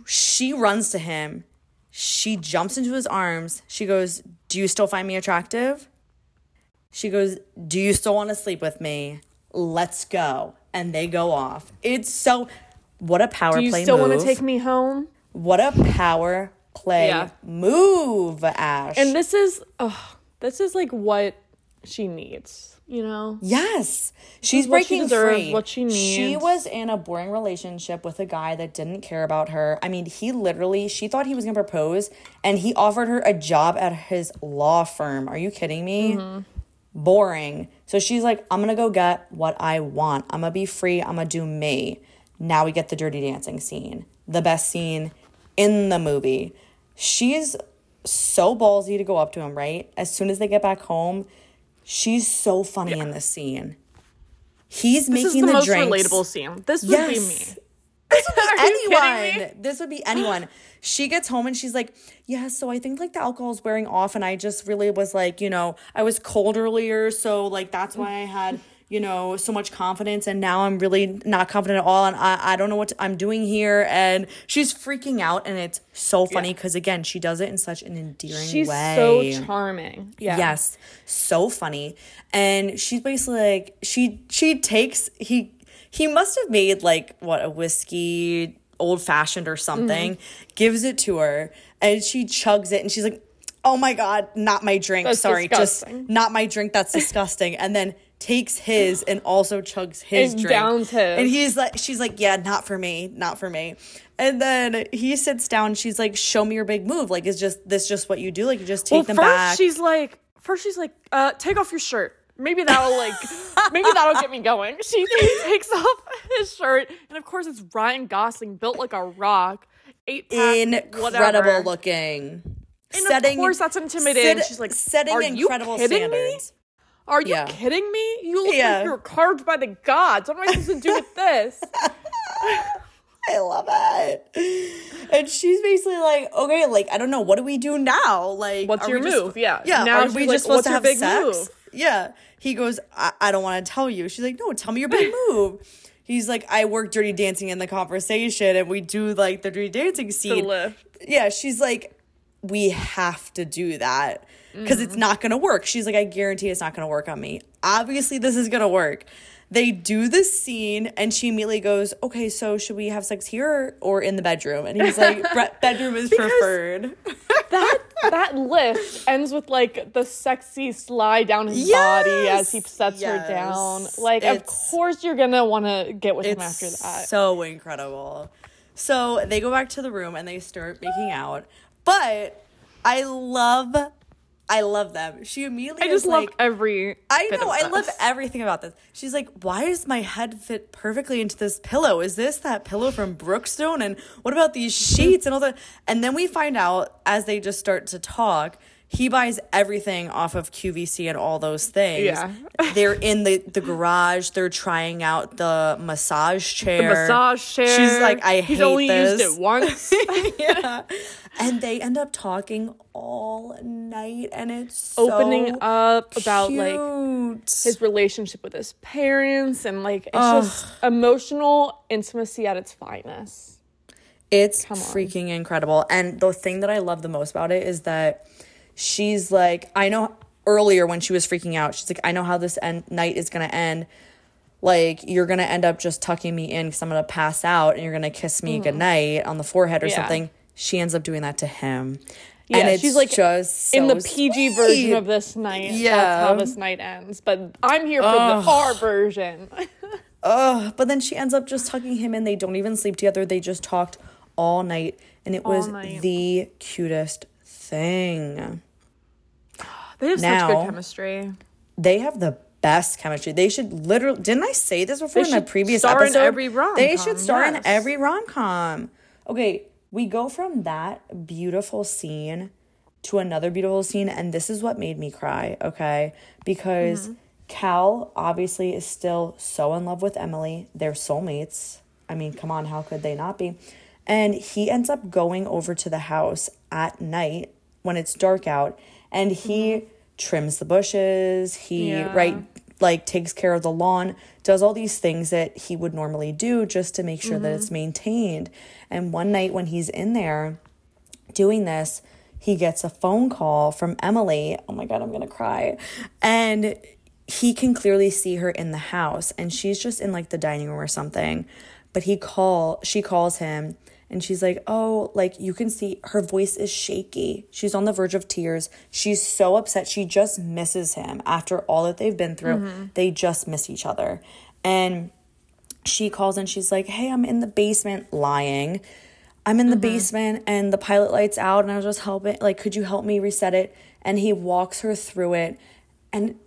[SPEAKER 3] She runs to him. She jumps into his arms. She goes, Do you still find me attractive? She goes, Do you still want to sleep with me? Let's go. And they go off. It's so what a power
[SPEAKER 2] Do you
[SPEAKER 3] play
[SPEAKER 2] still want to take me home?
[SPEAKER 3] What a power play
[SPEAKER 2] Yeah.
[SPEAKER 3] move, Ash.
[SPEAKER 2] And this is, oh, this is like what she needs. You know.
[SPEAKER 3] yes, she's
[SPEAKER 2] what she
[SPEAKER 3] breaking
[SPEAKER 2] deserves,
[SPEAKER 3] free.
[SPEAKER 2] what she needs.
[SPEAKER 3] She was in a boring relationship with a guy that didn't care about her. I mean, he literally, she thought he was going to propose and he offered her a job at his law firm. Are you kidding me?
[SPEAKER 2] Mm-hmm.
[SPEAKER 3] Boring. So she's like, I'm to go get what I want. I'm to be free. I'm to do me. Now we get the dirty dancing scene, the best scene in the movie. She's so ballsy to go up to him, right? As soon as they get back home, she's so funny in this scene. He's
[SPEAKER 2] This is
[SPEAKER 3] making
[SPEAKER 2] the,
[SPEAKER 3] the,
[SPEAKER 2] most
[SPEAKER 3] drinks.
[SPEAKER 2] relatable scene. This would
[SPEAKER 3] Yes.
[SPEAKER 2] be me.
[SPEAKER 3] Anyone.
[SPEAKER 2] you kidding me?
[SPEAKER 3] This would be anyone. She gets home and she's like, Yeah, so I think like the alcohol's wearing off. And I just really was like, you know, I was cold earlier. So like that's why I had, you know, so much confidence. And now I'm really not confident at all. And I, I don't know what I'm doing here. And she's freaking out. And it's so funny because, again, she does it in such an endearing
[SPEAKER 2] She's
[SPEAKER 3] way.
[SPEAKER 2] so charming. Yeah.
[SPEAKER 3] Yes, so funny. And she's basically like she she takes he he must have made like what a whiskey old fashioned or something,
[SPEAKER 2] Mm-hmm.
[SPEAKER 3] gives it to her, and she chugs it, and she's like, "Oh my god, not my drink.
[SPEAKER 2] That's
[SPEAKER 3] Sorry,
[SPEAKER 2] disgusting.
[SPEAKER 3] just not my drink. That's disgusting." and then takes his and also chugs his
[SPEAKER 2] And
[SPEAKER 3] drink.
[SPEAKER 2] downs his.
[SPEAKER 3] And he's like, she's like, "Yeah, not for me, not for me." And then he sits down. She's like, "Show me your big move. Like, is just this just what you do? Like, you just take
[SPEAKER 2] Well,
[SPEAKER 3] them
[SPEAKER 2] first
[SPEAKER 3] back."
[SPEAKER 2] she's like, first she's like, uh, take off your shirt. Maybe that'll like, maybe that'll get me going. She takes off his shirt, and of course it's Ryan Gosling, built like a rock, eight pack,
[SPEAKER 3] incredible
[SPEAKER 2] whatever.
[SPEAKER 3] looking.
[SPEAKER 2] And of course that's intimidating. She's like,
[SPEAKER 3] setting
[SPEAKER 2] "Are you
[SPEAKER 3] incredible
[SPEAKER 2] kidding me? Are you
[SPEAKER 3] Yeah.
[SPEAKER 2] kidding me? You look
[SPEAKER 3] Yeah.
[SPEAKER 2] like you're carved by the gods. What am I supposed to do with this?
[SPEAKER 3] I love it. And she's basically like, okay, like I don't know, what do we do now? Like,
[SPEAKER 2] What's your
[SPEAKER 3] we just-
[SPEAKER 2] move? Yeah.
[SPEAKER 3] yeah.
[SPEAKER 2] Now
[SPEAKER 3] are we
[SPEAKER 2] like,
[SPEAKER 3] just supposed
[SPEAKER 2] "What's
[SPEAKER 3] to have
[SPEAKER 2] big
[SPEAKER 3] sex?
[SPEAKER 2] move?"
[SPEAKER 3] Yeah. He goes, I, I don't want to tell you. She's like, no, tell me your big move. He's like, I work dirty dancing in the conversation, and we do like the dirty dancing scene. Yeah, she's like, we have to do that because
[SPEAKER 2] Mm-hmm.
[SPEAKER 3] it's not gonna work. She's like, I guarantee it's not gonna work on me. Obviously, this is gonna work. They do this scene, and she immediately goes, "Okay, so should we have sex here or in the bedroom?" And he's like, "Bre- "Bedroom is preferred."
[SPEAKER 2] that that lift ends with like the sexy slide down his body as he
[SPEAKER 3] Yes!
[SPEAKER 2] sets her down. Like, of course you're gonna want to get with him after that.
[SPEAKER 3] so incredible. So they go back to the room and they start making out. But I love, I love them. She immediately
[SPEAKER 2] I just love
[SPEAKER 3] like,
[SPEAKER 2] every.
[SPEAKER 3] I know. I love everything about this. She's like, why does my head fit perfectly into this pillow? Is this that pillow from Brookstone? And what about these sheets and all that? And then we find out as they just start to talk, he buys everything off of QVC and all those things.
[SPEAKER 2] Yeah.
[SPEAKER 3] they're in the the garage. They're trying out the massage chair.
[SPEAKER 2] The massage chair.
[SPEAKER 3] She's like, I
[SPEAKER 2] He's
[SPEAKER 3] hate
[SPEAKER 2] only
[SPEAKER 3] this.
[SPEAKER 2] used it once.
[SPEAKER 3] yeah. And they end up talking all night, and it's so
[SPEAKER 2] Opening up about like his relationship with his parents and like it's just emotional intimacy at its finest.
[SPEAKER 3] It's freaking incredible. And the thing that I love the most about it is that she's like, I know earlier when she was freaking out, she's like, I know how this end- night is going to end. Like, you're going to end up just tucking me in because I'm going to pass out and you're going to kiss me mm-hmm. goodnight on the forehead or.
[SPEAKER 2] Yeah.
[SPEAKER 3] something. She ends up doing that to him.
[SPEAKER 2] Yeah,
[SPEAKER 3] and it's
[SPEAKER 2] she's like
[SPEAKER 3] just
[SPEAKER 2] in the
[SPEAKER 3] so
[SPEAKER 2] PG version of this night.
[SPEAKER 3] Yeah.
[SPEAKER 2] That's how this night ends. But I'm here for the R version.
[SPEAKER 3] Ugh, but then she ends up just tucking him in. They don't even sleep together. They just talked all night. And it was
[SPEAKER 2] night.
[SPEAKER 3] the cutest thing.
[SPEAKER 2] They have such good chemistry.
[SPEAKER 3] they have the best chemistry. They should literally didn't I say this before
[SPEAKER 2] They
[SPEAKER 3] in
[SPEAKER 2] should
[SPEAKER 3] previous
[SPEAKER 2] star in
[SPEAKER 3] episode?
[SPEAKER 2] every
[SPEAKER 3] They
[SPEAKER 2] rom-com,
[SPEAKER 3] should star in every rom com. Okay, we go from that beautiful scene to another beautiful scene, and this is what made me cry, okay? Because
[SPEAKER 2] Mm-hmm.
[SPEAKER 3] Cal obviously is still so in love with Emily. They're soulmates. I mean, come on, how could they not be? And he ends up going over to the house at night when it's dark out and he trims the bushes. He,
[SPEAKER 2] Mm-hmm. Yeah.
[SPEAKER 3] right, like takes care of the lawn, does all these things that he would normally do just to make sure that it's maintained. And one night when he's in there doing this, he gets a phone call from Emily. Oh my God, I'm going to cry. And he can clearly see her in the house and she's just in like the dining room or something. But he call she calls him and she's like, "Oh, like you can see her voice is shaky. She's on the verge of tears. She's so upset. She just misses him after all that they've been through. Mm-hmm. They just miss each other." And she calls and she's like, Hey, I'm in the basement lying. I'm in the mm-hmm. basement and the pilot light's out and I was just helping like, could you help me reset it? And he walks her through it and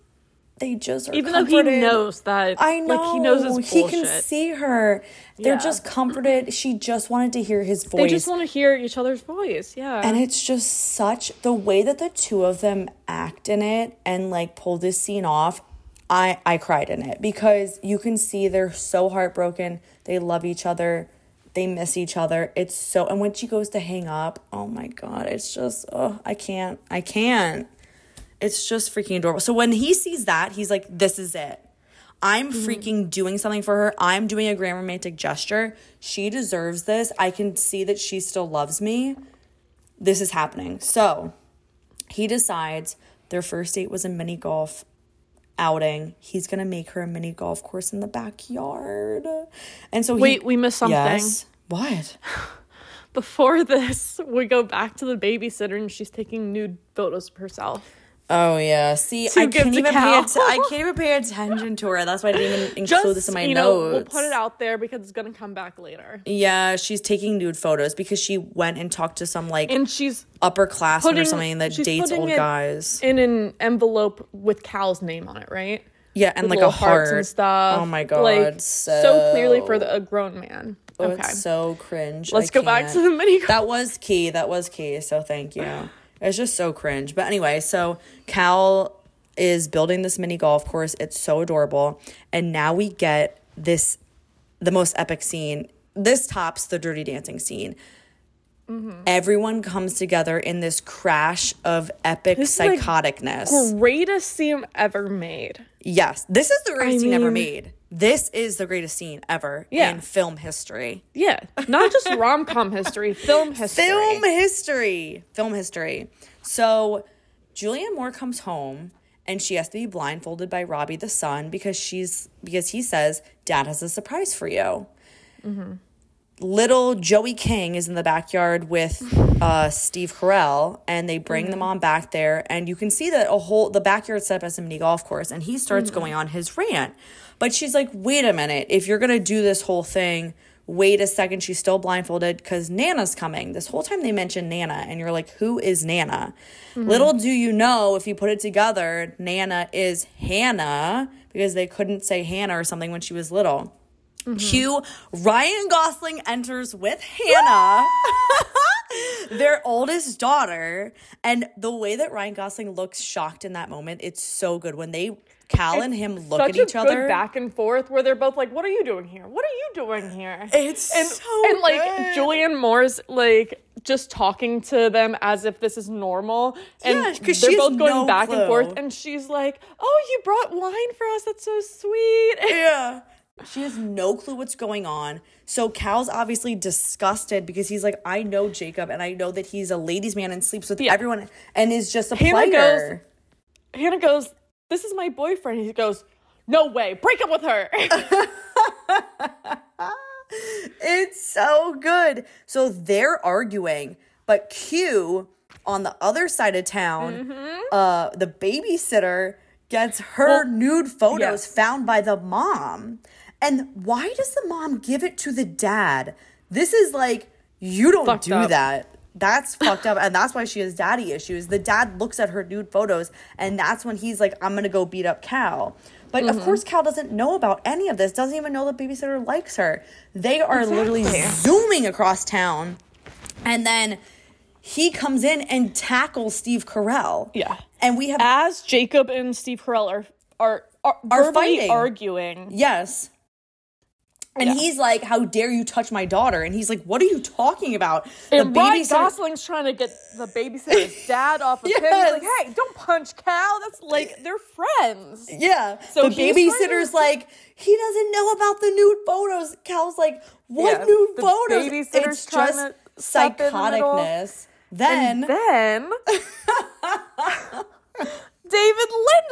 [SPEAKER 3] they just are
[SPEAKER 2] Even though he knows that
[SPEAKER 3] I know
[SPEAKER 2] like he knows
[SPEAKER 3] he can see her. They're
[SPEAKER 2] Yeah.
[SPEAKER 3] just comforted. She just wanted to hear his voice.
[SPEAKER 2] they just want to hear each other's voice. Yeah.
[SPEAKER 3] And it's just such the way that the two of them act in it and like pull this scene off. I I cried in it because you can see they're so heartbroken. They love each other. They miss each other. It's so and when she goes to hang up, oh my god, it's just oh, I can't. I can't. It's just freaking adorable. So when he sees that, he's like this is it. I'm mm-hmm. freaking doing something for her. I'm doing a grand romantic gesture. She deserves this. I can see that she still loves me this is happening. So he decides their first date was a mini golf outing. He's gonna make her a mini golf course in the backyard. And so he-
[SPEAKER 2] Wait, we missed something.
[SPEAKER 3] Yes. What?
[SPEAKER 2] Before this, we go back to the babysitter and she's taking nude photos of herself.
[SPEAKER 3] Oh yeah. See, I can't even pay. Att- I can't even pay attention to her. That's why I didn't even include
[SPEAKER 2] Just
[SPEAKER 3] this in my
[SPEAKER 2] you know,
[SPEAKER 3] notes.
[SPEAKER 2] we'll put it out there because it's gonna come back later.
[SPEAKER 3] Yeah, she's taking nude photos because she went and talked to some like
[SPEAKER 2] And she's
[SPEAKER 3] upperclassman or something that dates old guys.
[SPEAKER 2] in an envelope with Cal's name on it, right?
[SPEAKER 3] Yeah, and
[SPEAKER 2] With
[SPEAKER 3] like a heart
[SPEAKER 2] and stuff.
[SPEAKER 3] Oh my god,
[SPEAKER 2] Like
[SPEAKER 3] so,
[SPEAKER 2] so clearly for the, a grown man.
[SPEAKER 3] Oh,
[SPEAKER 2] okay.
[SPEAKER 3] it's so cringe.
[SPEAKER 2] Let's
[SPEAKER 3] I
[SPEAKER 2] go back to the mini.
[SPEAKER 3] That was key. That was key. So thank you. It's just so cringe. But anyway, so Cal is building this mini golf course. It's so adorable. And now we get this the most epic scene. This tops the dirty dancing scene.
[SPEAKER 2] Mm-hmm.
[SPEAKER 3] Everyone comes together in this crash of epic
[SPEAKER 2] This
[SPEAKER 3] psychoticness.
[SPEAKER 2] Greatest scene ever made.
[SPEAKER 3] yes, this is the greatest scene ever made. This is the greatest scene ever
[SPEAKER 2] Yeah.
[SPEAKER 3] in film history.
[SPEAKER 2] Yeah, not just rom com history, film history.
[SPEAKER 3] film history. Film history. So julianne moore comes home and she has to be blindfolded by robbie the son because she's because he says dad has a surprise for you. Mm-hmm. Little joey king is in the backyard with uh, steve carell and they bring the mom mm-hmm. back there and you can see that a whole the backyard set up as a mini golf course and he starts mm-hmm. going on his rant but she's like wait a minute if you're gonna do this whole thing wait a second she's still blindfolded because nana's coming this whole time they mention nana and you're like who is nana mm-hmm. little do you know if you put it together nana is hannah because they couldn't say hannah or something when she was little mm-hmm. Cue Ryan Gosling enters with Hannah. their oldest daughter. And the way that Ryan Gosling looks shocked in that moment, it's so good. When they Cal and him look at each other.
[SPEAKER 2] back and forth where they're both like, "What are you doing here? What are you doing here?"
[SPEAKER 3] It's
[SPEAKER 2] and
[SPEAKER 3] so
[SPEAKER 2] and like
[SPEAKER 3] good.
[SPEAKER 2] Julianne Moore's like just talking to them as if this is normal, and
[SPEAKER 3] Yeah,
[SPEAKER 2] they're both going
[SPEAKER 3] no
[SPEAKER 2] back and forth, and she's like, "Oh, you brought wine for us. That's so sweet."
[SPEAKER 3] Yeah. She has no clue what's going on. So Cal's obviously disgusted because he's like, I know Jacob and I know that he's a ladies' man and sleeps with
[SPEAKER 2] Yeah.
[SPEAKER 3] everyone and is just a
[SPEAKER 2] Hannah
[SPEAKER 3] player.
[SPEAKER 2] Hannah goes, "This is my boyfriend." He goes, "No way, break up with her."
[SPEAKER 3] It's so good. So they're arguing, but Cue on the other side of town, uh, the babysitter gets her
[SPEAKER 2] Mm-hmm. Well,
[SPEAKER 3] nude photos
[SPEAKER 2] yes.
[SPEAKER 3] found by the mom. And why does the mom give it to the dad? This is like you don't
[SPEAKER 2] Fucked
[SPEAKER 3] do
[SPEAKER 2] up.
[SPEAKER 3] that. That's fucked up, and that's why she has daddy issues. The dad looks at her nude photos, and that's when he's like, "I'm gonna go beat up Cal." But
[SPEAKER 2] Mm-hmm.
[SPEAKER 3] of course, Cal doesn't know about any of this. Doesn't even know the babysitter likes her. They are literally zooming across town, and then he comes in and tackles Steve Carell.
[SPEAKER 2] Yeah.
[SPEAKER 3] and we have
[SPEAKER 2] As Jacob and Steve Carell are are are,
[SPEAKER 3] Are fighting.
[SPEAKER 2] arguing.
[SPEAKER 3] Yes. And
[SPEAKER 2] Yeah.
[SPEAKER 3] he's like, How dare you touch my daughter? And he's like, What are you talking about?
[SPEAKER 2] And Ryan
[SPEAKER 3] babysitter-
[SPEAKER 2] Gosling's trying to get the babysitter's dad off of him. He's like, hey, don't punch Cal. That's like, they're friends.
[SPEAKER 3] Yeah.
[SPEAKER 2] So
[SPEAKER 3] the babysitter's
[SPEAKER 2] to-
[SPEAKER 3] like, he doesn't know about the nude photos. Cal's like, what
[SPEAKER 2] Yeah,
[SPEAKER 3] nude
[SPEAKER 2] the
[SPEAKER 3] photos?
[SPEAKER 2] babysitter's
[SPEAKER 3] It's just
[SPEAKER 2] in the
[SPEAKER 3] psychoticness. Then,
[SPEAKER 2] And then David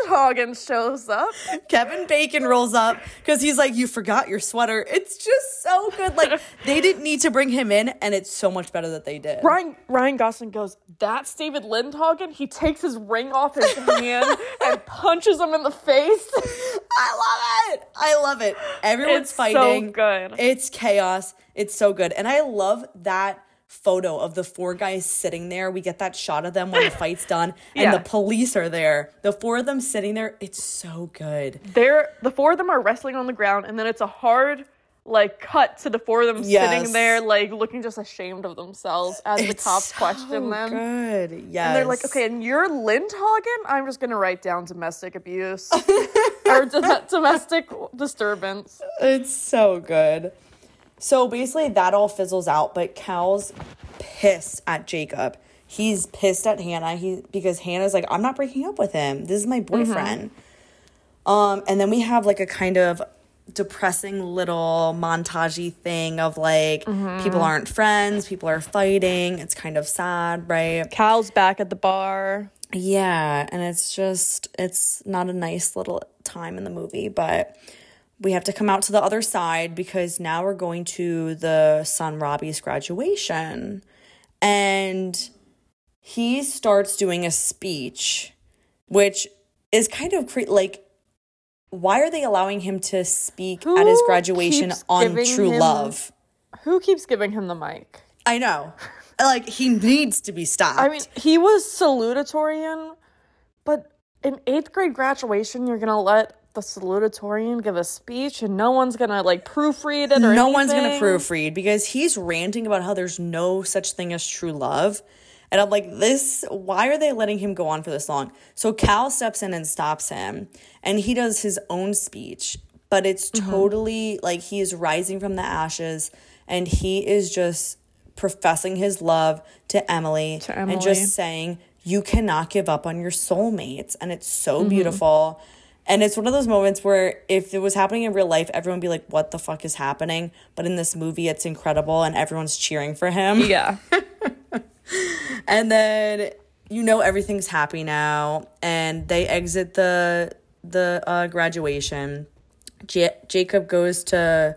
[SPEAKER 2] Lindhagen shows up.
[SPEAKER 3] Kevin Bacon rolls up because he's like, You forgot your sweater. It's just so good. Like, they didn't need to bring him in, and it's so much better that they did.
[SPEAKER 2] Ryan Ryan Gosling goes, That's David Lindhagen. He takes his ring off his hand and punches him in the face.
[SPEAKER 3] I love it. I love it. Everyone's fighting.
[SPEAKER 2] It's so good.
[SPEAKER 3] It's chaos. It's so good. And I love that photo of the four guys sitting there. We get that shot of them when the fight's done and
[SPEAKER 2] Yeah.
[SPEAKER 3] the police are there. The four of them sitting there. It's so good.
[SPEAKER 2] They're the four of them are wrestling on the ground, and then it's a hard like cut to the four of them
[SPEAKER 3] Yes.
[SPEAKER 2] sitting there, like looking just ashamed of themselves as the
[SPEAKER 3] It's
[SPEAKER 2] cops
[SPEAKER 3] so
[SPEAKER 2] question them.
[SPEAKER 3] Good. Yes.
[SPEAKER 2] And they're like, okay, and you're Lindhagen? I'm just gonna write down domestic abuse or dom- domestic disturbance.
[SPEAKER 3] It's so good. So basically, that all fizzles out, but Cal's pissed at Jacob. He's pissed at Hannah. He because Hannah's like, I'm not breaking up with him. This is my boyfriend. Um, and then we have like a kind of depressing little montagey thing of like people aren't friends, people are fighting. It's kind of sad, right?
[SPEAKER 2] Cal's back at the bar.
[SPEAKER 3] Yeah, and it's just it's not a nice little time in the movie, but we have to come out to the other side because now we're going to the son Robbie's graduation. And he starts doing a speech which is kind of cre- like why are they allowing him to speak at his graduation on True
[SPEAKER 2] him-
[SPEAKER 3] Love?
[SPEAKER 2] Who keeps giving him the mic?
[SPEAKER 3] I know. Like he needs to be stopped.
[SPEAKER 2] I mean, he was salutatorian, but in eighth grade graduation, you're gonna let the salutatorian give a speech, and no one's gonna like proofread it or
[SPEAKER 3] no one's gonna
[SPEAKER 2] anything?
[SPEAKER 3] proofread because he's ranting about how there's no such thing as true love. And I'm like, this, why are they letting him go on for this long? So Cal steps in and stops him, and he does his own speech, but it's
[SPEAKER 2] Mm-hmm.
[SPEAKER 3] totally like he is rising from the ashes and he is just professing his love to Emily,
[SPEAKER 2] To
[SPEAKER 3] and just saying, you cannot give up on your soulmates. And it's so
[SPEAKER 2] Mm-hmm.
[SPEAKER 3] beautiful. And it's one of those moments where if it was happening in real life, everyone would be like, what the fuck is happening? But in this movie, it's incredible and everyone's cheering for him.
[SPEAKER 2] Yeah.
[SPEAKER 3] And then you know everything's happy now, and they exit the the uh, graduation. Ja- Jacob goes to,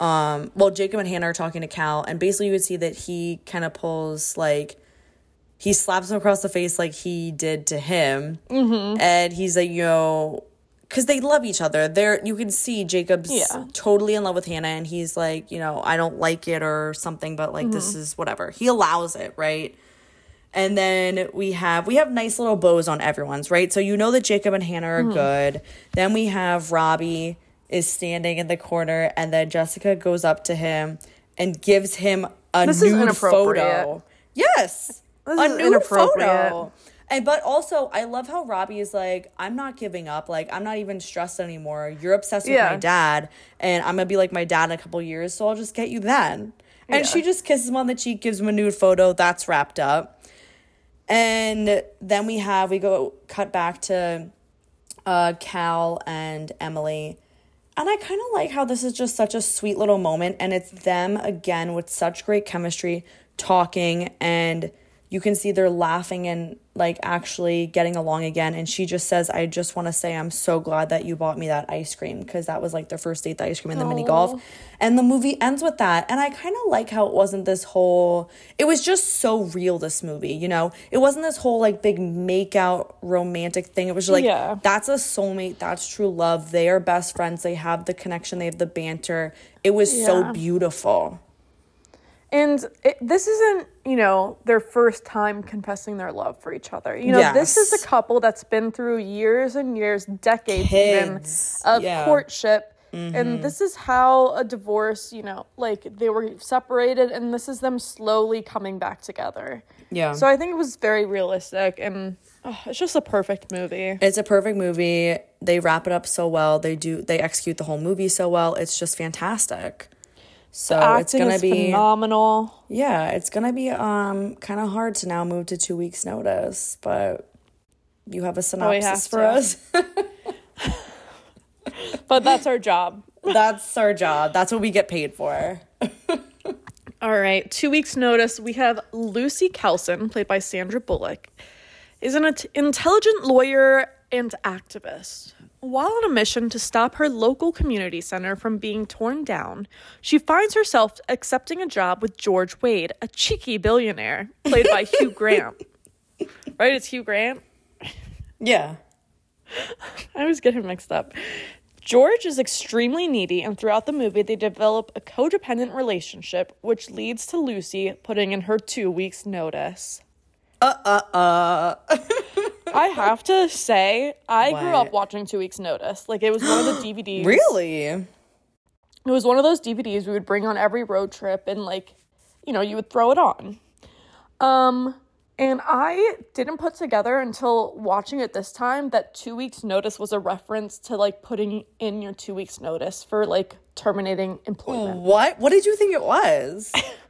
[SPEAKER 3] um, well, Jacob and Hannah are talking to Cal, and basically you would see that he kind of pulls like, he slaps him across the face like he did to him, mm-hmm. and he's like, yo. Because they love each other. They're you can see Jacob's
[SPEAKER 2] Yeah.
[SPEAKER 3] totally in love with Hannah, and he's like, you know, I don't like it or something, but like this mm-hmm. is whatever. He allows it, right? And then we have we have nice little bows on everyone's, right? So you know that Jacob and Hannah are mm-hmm. good. Then we have Robbie is standing in the corner and then Jessica goes up to him and gives him a
[SPEAKER 2] This is
[SPEAKER 3] nude photo. Yes.
[SPEAKER 2] This
[SPEAKER 3] a nude
[SPEAKER 2] inappropriate.
[SPEAKER 3] photo. And but also I love how Robbie is like, I'm not giving up. Like I'm not even stressed anymore. You're obsessed with
[SPEAKER 2] Yeah.
[SPEAKER 3] my dad, and I'm gonna be like my dad in a couple years, so I'll just get you then. And
[SPEAKER 2] Yeah.
[SPEAKER 3] she just kisses him on the cheek, gives him a nude photo. That's wrapped up. And then we have we go cut back to uh, Cal and Emily. And I kind of like how this is just such a sweet little moment. And it's them again with such great chemistry talking. And you can see they're laughing and like actually getting along again. And she just says, I just want to say I'm so glad that you bought me that ice cream because that was like their first date, the ice cream and the mini golf. And the movie ends with that. And I kind of like how it wasn't this whole, it was just so real, this movie, you know? It wasn't this whole like big make out romantic thing. It was just like,
[SPEAKER 2] Yeah.
[SPEAKER 3] that's a soulmate. That's true love. They are best friends. They have the connection. They have the banter. It was
[SPEAKER 2] Yeah.
[SPEAKER 3] so beautiful.
[SPEAKER 2] And it, this isn't, you know, their first time confessing their love for each other. You know, this is a couple that's been through years and years, decades
[SPEAKER 3] Kids,
[SPEAKER 2] even of
[SPEAKER 3] yeah. Mm-hmm.
[SPEAKER 2] courtship. And this is how a divorce, you know, like they were separated and this is them slowly coming back together.
[SPEAKER 3] Yeah.
[SPEAKER 2] So I think it was very realistic and oh, it's just a perfect movie.
[SPEAKER 3] it's a perfect movie. They wrap it up so well. They do. They execute the whole movie so well. It's just fantastic. So it's gonna
[SPEAKER 2] is
[SPEAKER 3] be
[SPEAKER 2] phenomenal.
[SPEAKER 3] yeah. It's gonna be um kind of hard to now move to two weeks notice, but you have a synopsis
[SPEAKER 2] have
[SPEAKER 3] for
[SPEAKER 2] to.
[SPEAKER 3] us.
[SPEAKER 2] But that's our job.
[SPEAKER 3] That's our job. That's what we get paid for.
[SPEAKER 2] All right, two weeks' notice. We have Lucy Kelson, played by Sandra Bullock, is an int- intelligent lawyer and activist. While on a mission to stop her local community center from being torn down, she finds herself accepting a job with George Wade, a cheeky billionaire, played by Hugh Grant. Right? It's Hugh Grant.
[SPEAKER 3] Yeah.
[SPEAKER 2] I always get him mixed up. George is extremely needy, and throughout the movie, they develop a codependent relationship, which leads to Lucy putting in her two weeks' notice.
[SPEAKER 3] Uh uh uh.
[SPEAKER 2] I have to say, I grew up watching Two Weeks Notice. Like, it was one of the DVDs.
[SPEAKER 3] really?
[SPEAKER 2] It was one of those DVDs we would bring on every road trip, and, like, you know, you would throw it on. Um, and I didn't put together until watching it this time that two weeks notice was a reference to like putting in your two weeks notice for like terminating employment.
[SPEAKER 3] What? What did you think it was?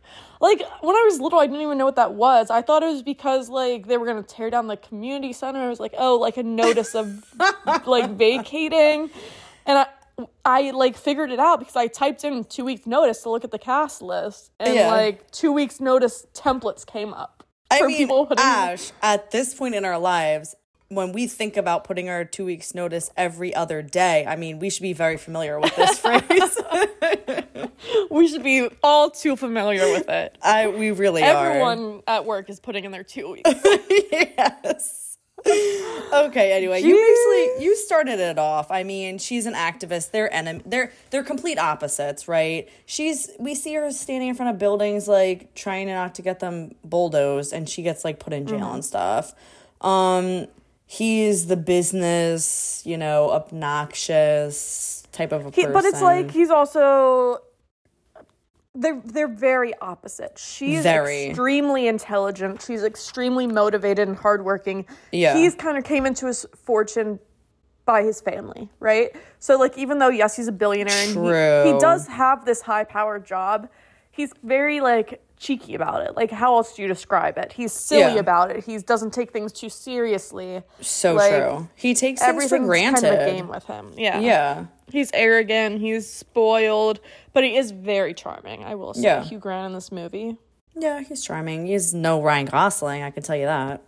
[SPEAKER 2] Like when I was little, I didn't even know what that was. I thought it was because like they were gonna tear down the community center. I was like, oh, like a notice of like vacating, and I. I like figured it out because I typed in two weeks notice to look at the cast list and
[SPEAKER 3] Yeah.
[SPEAKER 2] like two weeks notice templates came up.
[SPEAKER 3] I
[SPEAKER 2] for
[SPEAKER 3] mean, Ash, at this point in our lives, when we think about putting our two weeks notice every other day, I mean, we should be very familiar with this phrase.
[SPEAKER 2] We should be all too familiar with it.
[SPEAKER 3] I we really are.
[SPEAKER 2] Everyone at work is putting in their two weeks.
[SPEAKER 3] yes. Okay, anyway, you basically you started it off. I mean, she's an activist. They're enemy. They're they're complete opposites, right? She's we see her standing in front of buildings like trying not to get them bulldozed and she gets like put in jail and stuff. Um he's the business, you know, obnoxious type of a
[SPEAKER 2] He,
[SPEAKER 3] person.
[SPEAKER 2] but it's like he's also they're they're very opposite. She's
[SPEAKER 3] Very.
[SPEAKER 2] extremely intelligent. She's extremely motivated and hardworking.
[SPEAKER 3] Yeah.
[SPEAKER 2] He's kind of came into his fortune by his family, right? So like even though yes, he's a billionaire and he,
[SPEAKER 3] True.
[SPEAKER 2] he does have this high power job, he's very like cheeky about it. Like how else do you describe it? He's silly
[SPEAKER 3] Yeah.
[SPEAKER 2] about it. He doesn't take things too seriously.
[SPEAKER 3] so
[SPEAKER 2] like,
[SPEAKER 3] true. He takes everything for granted.
[SPEAKER 2] kind of a game with him. Yeah.
[SPEAKER 3] Yeah.
[SPEAKER 2] He's arrogant, he's spoiled, but he is very charming. I will say
[SPEAKER 3] Yeah.
[SPEAKER 2] Hugh Grant in this movie.
[SPEAKER 3] Yeah, he's charming. He's no Ryan Gosling, I can tell you that.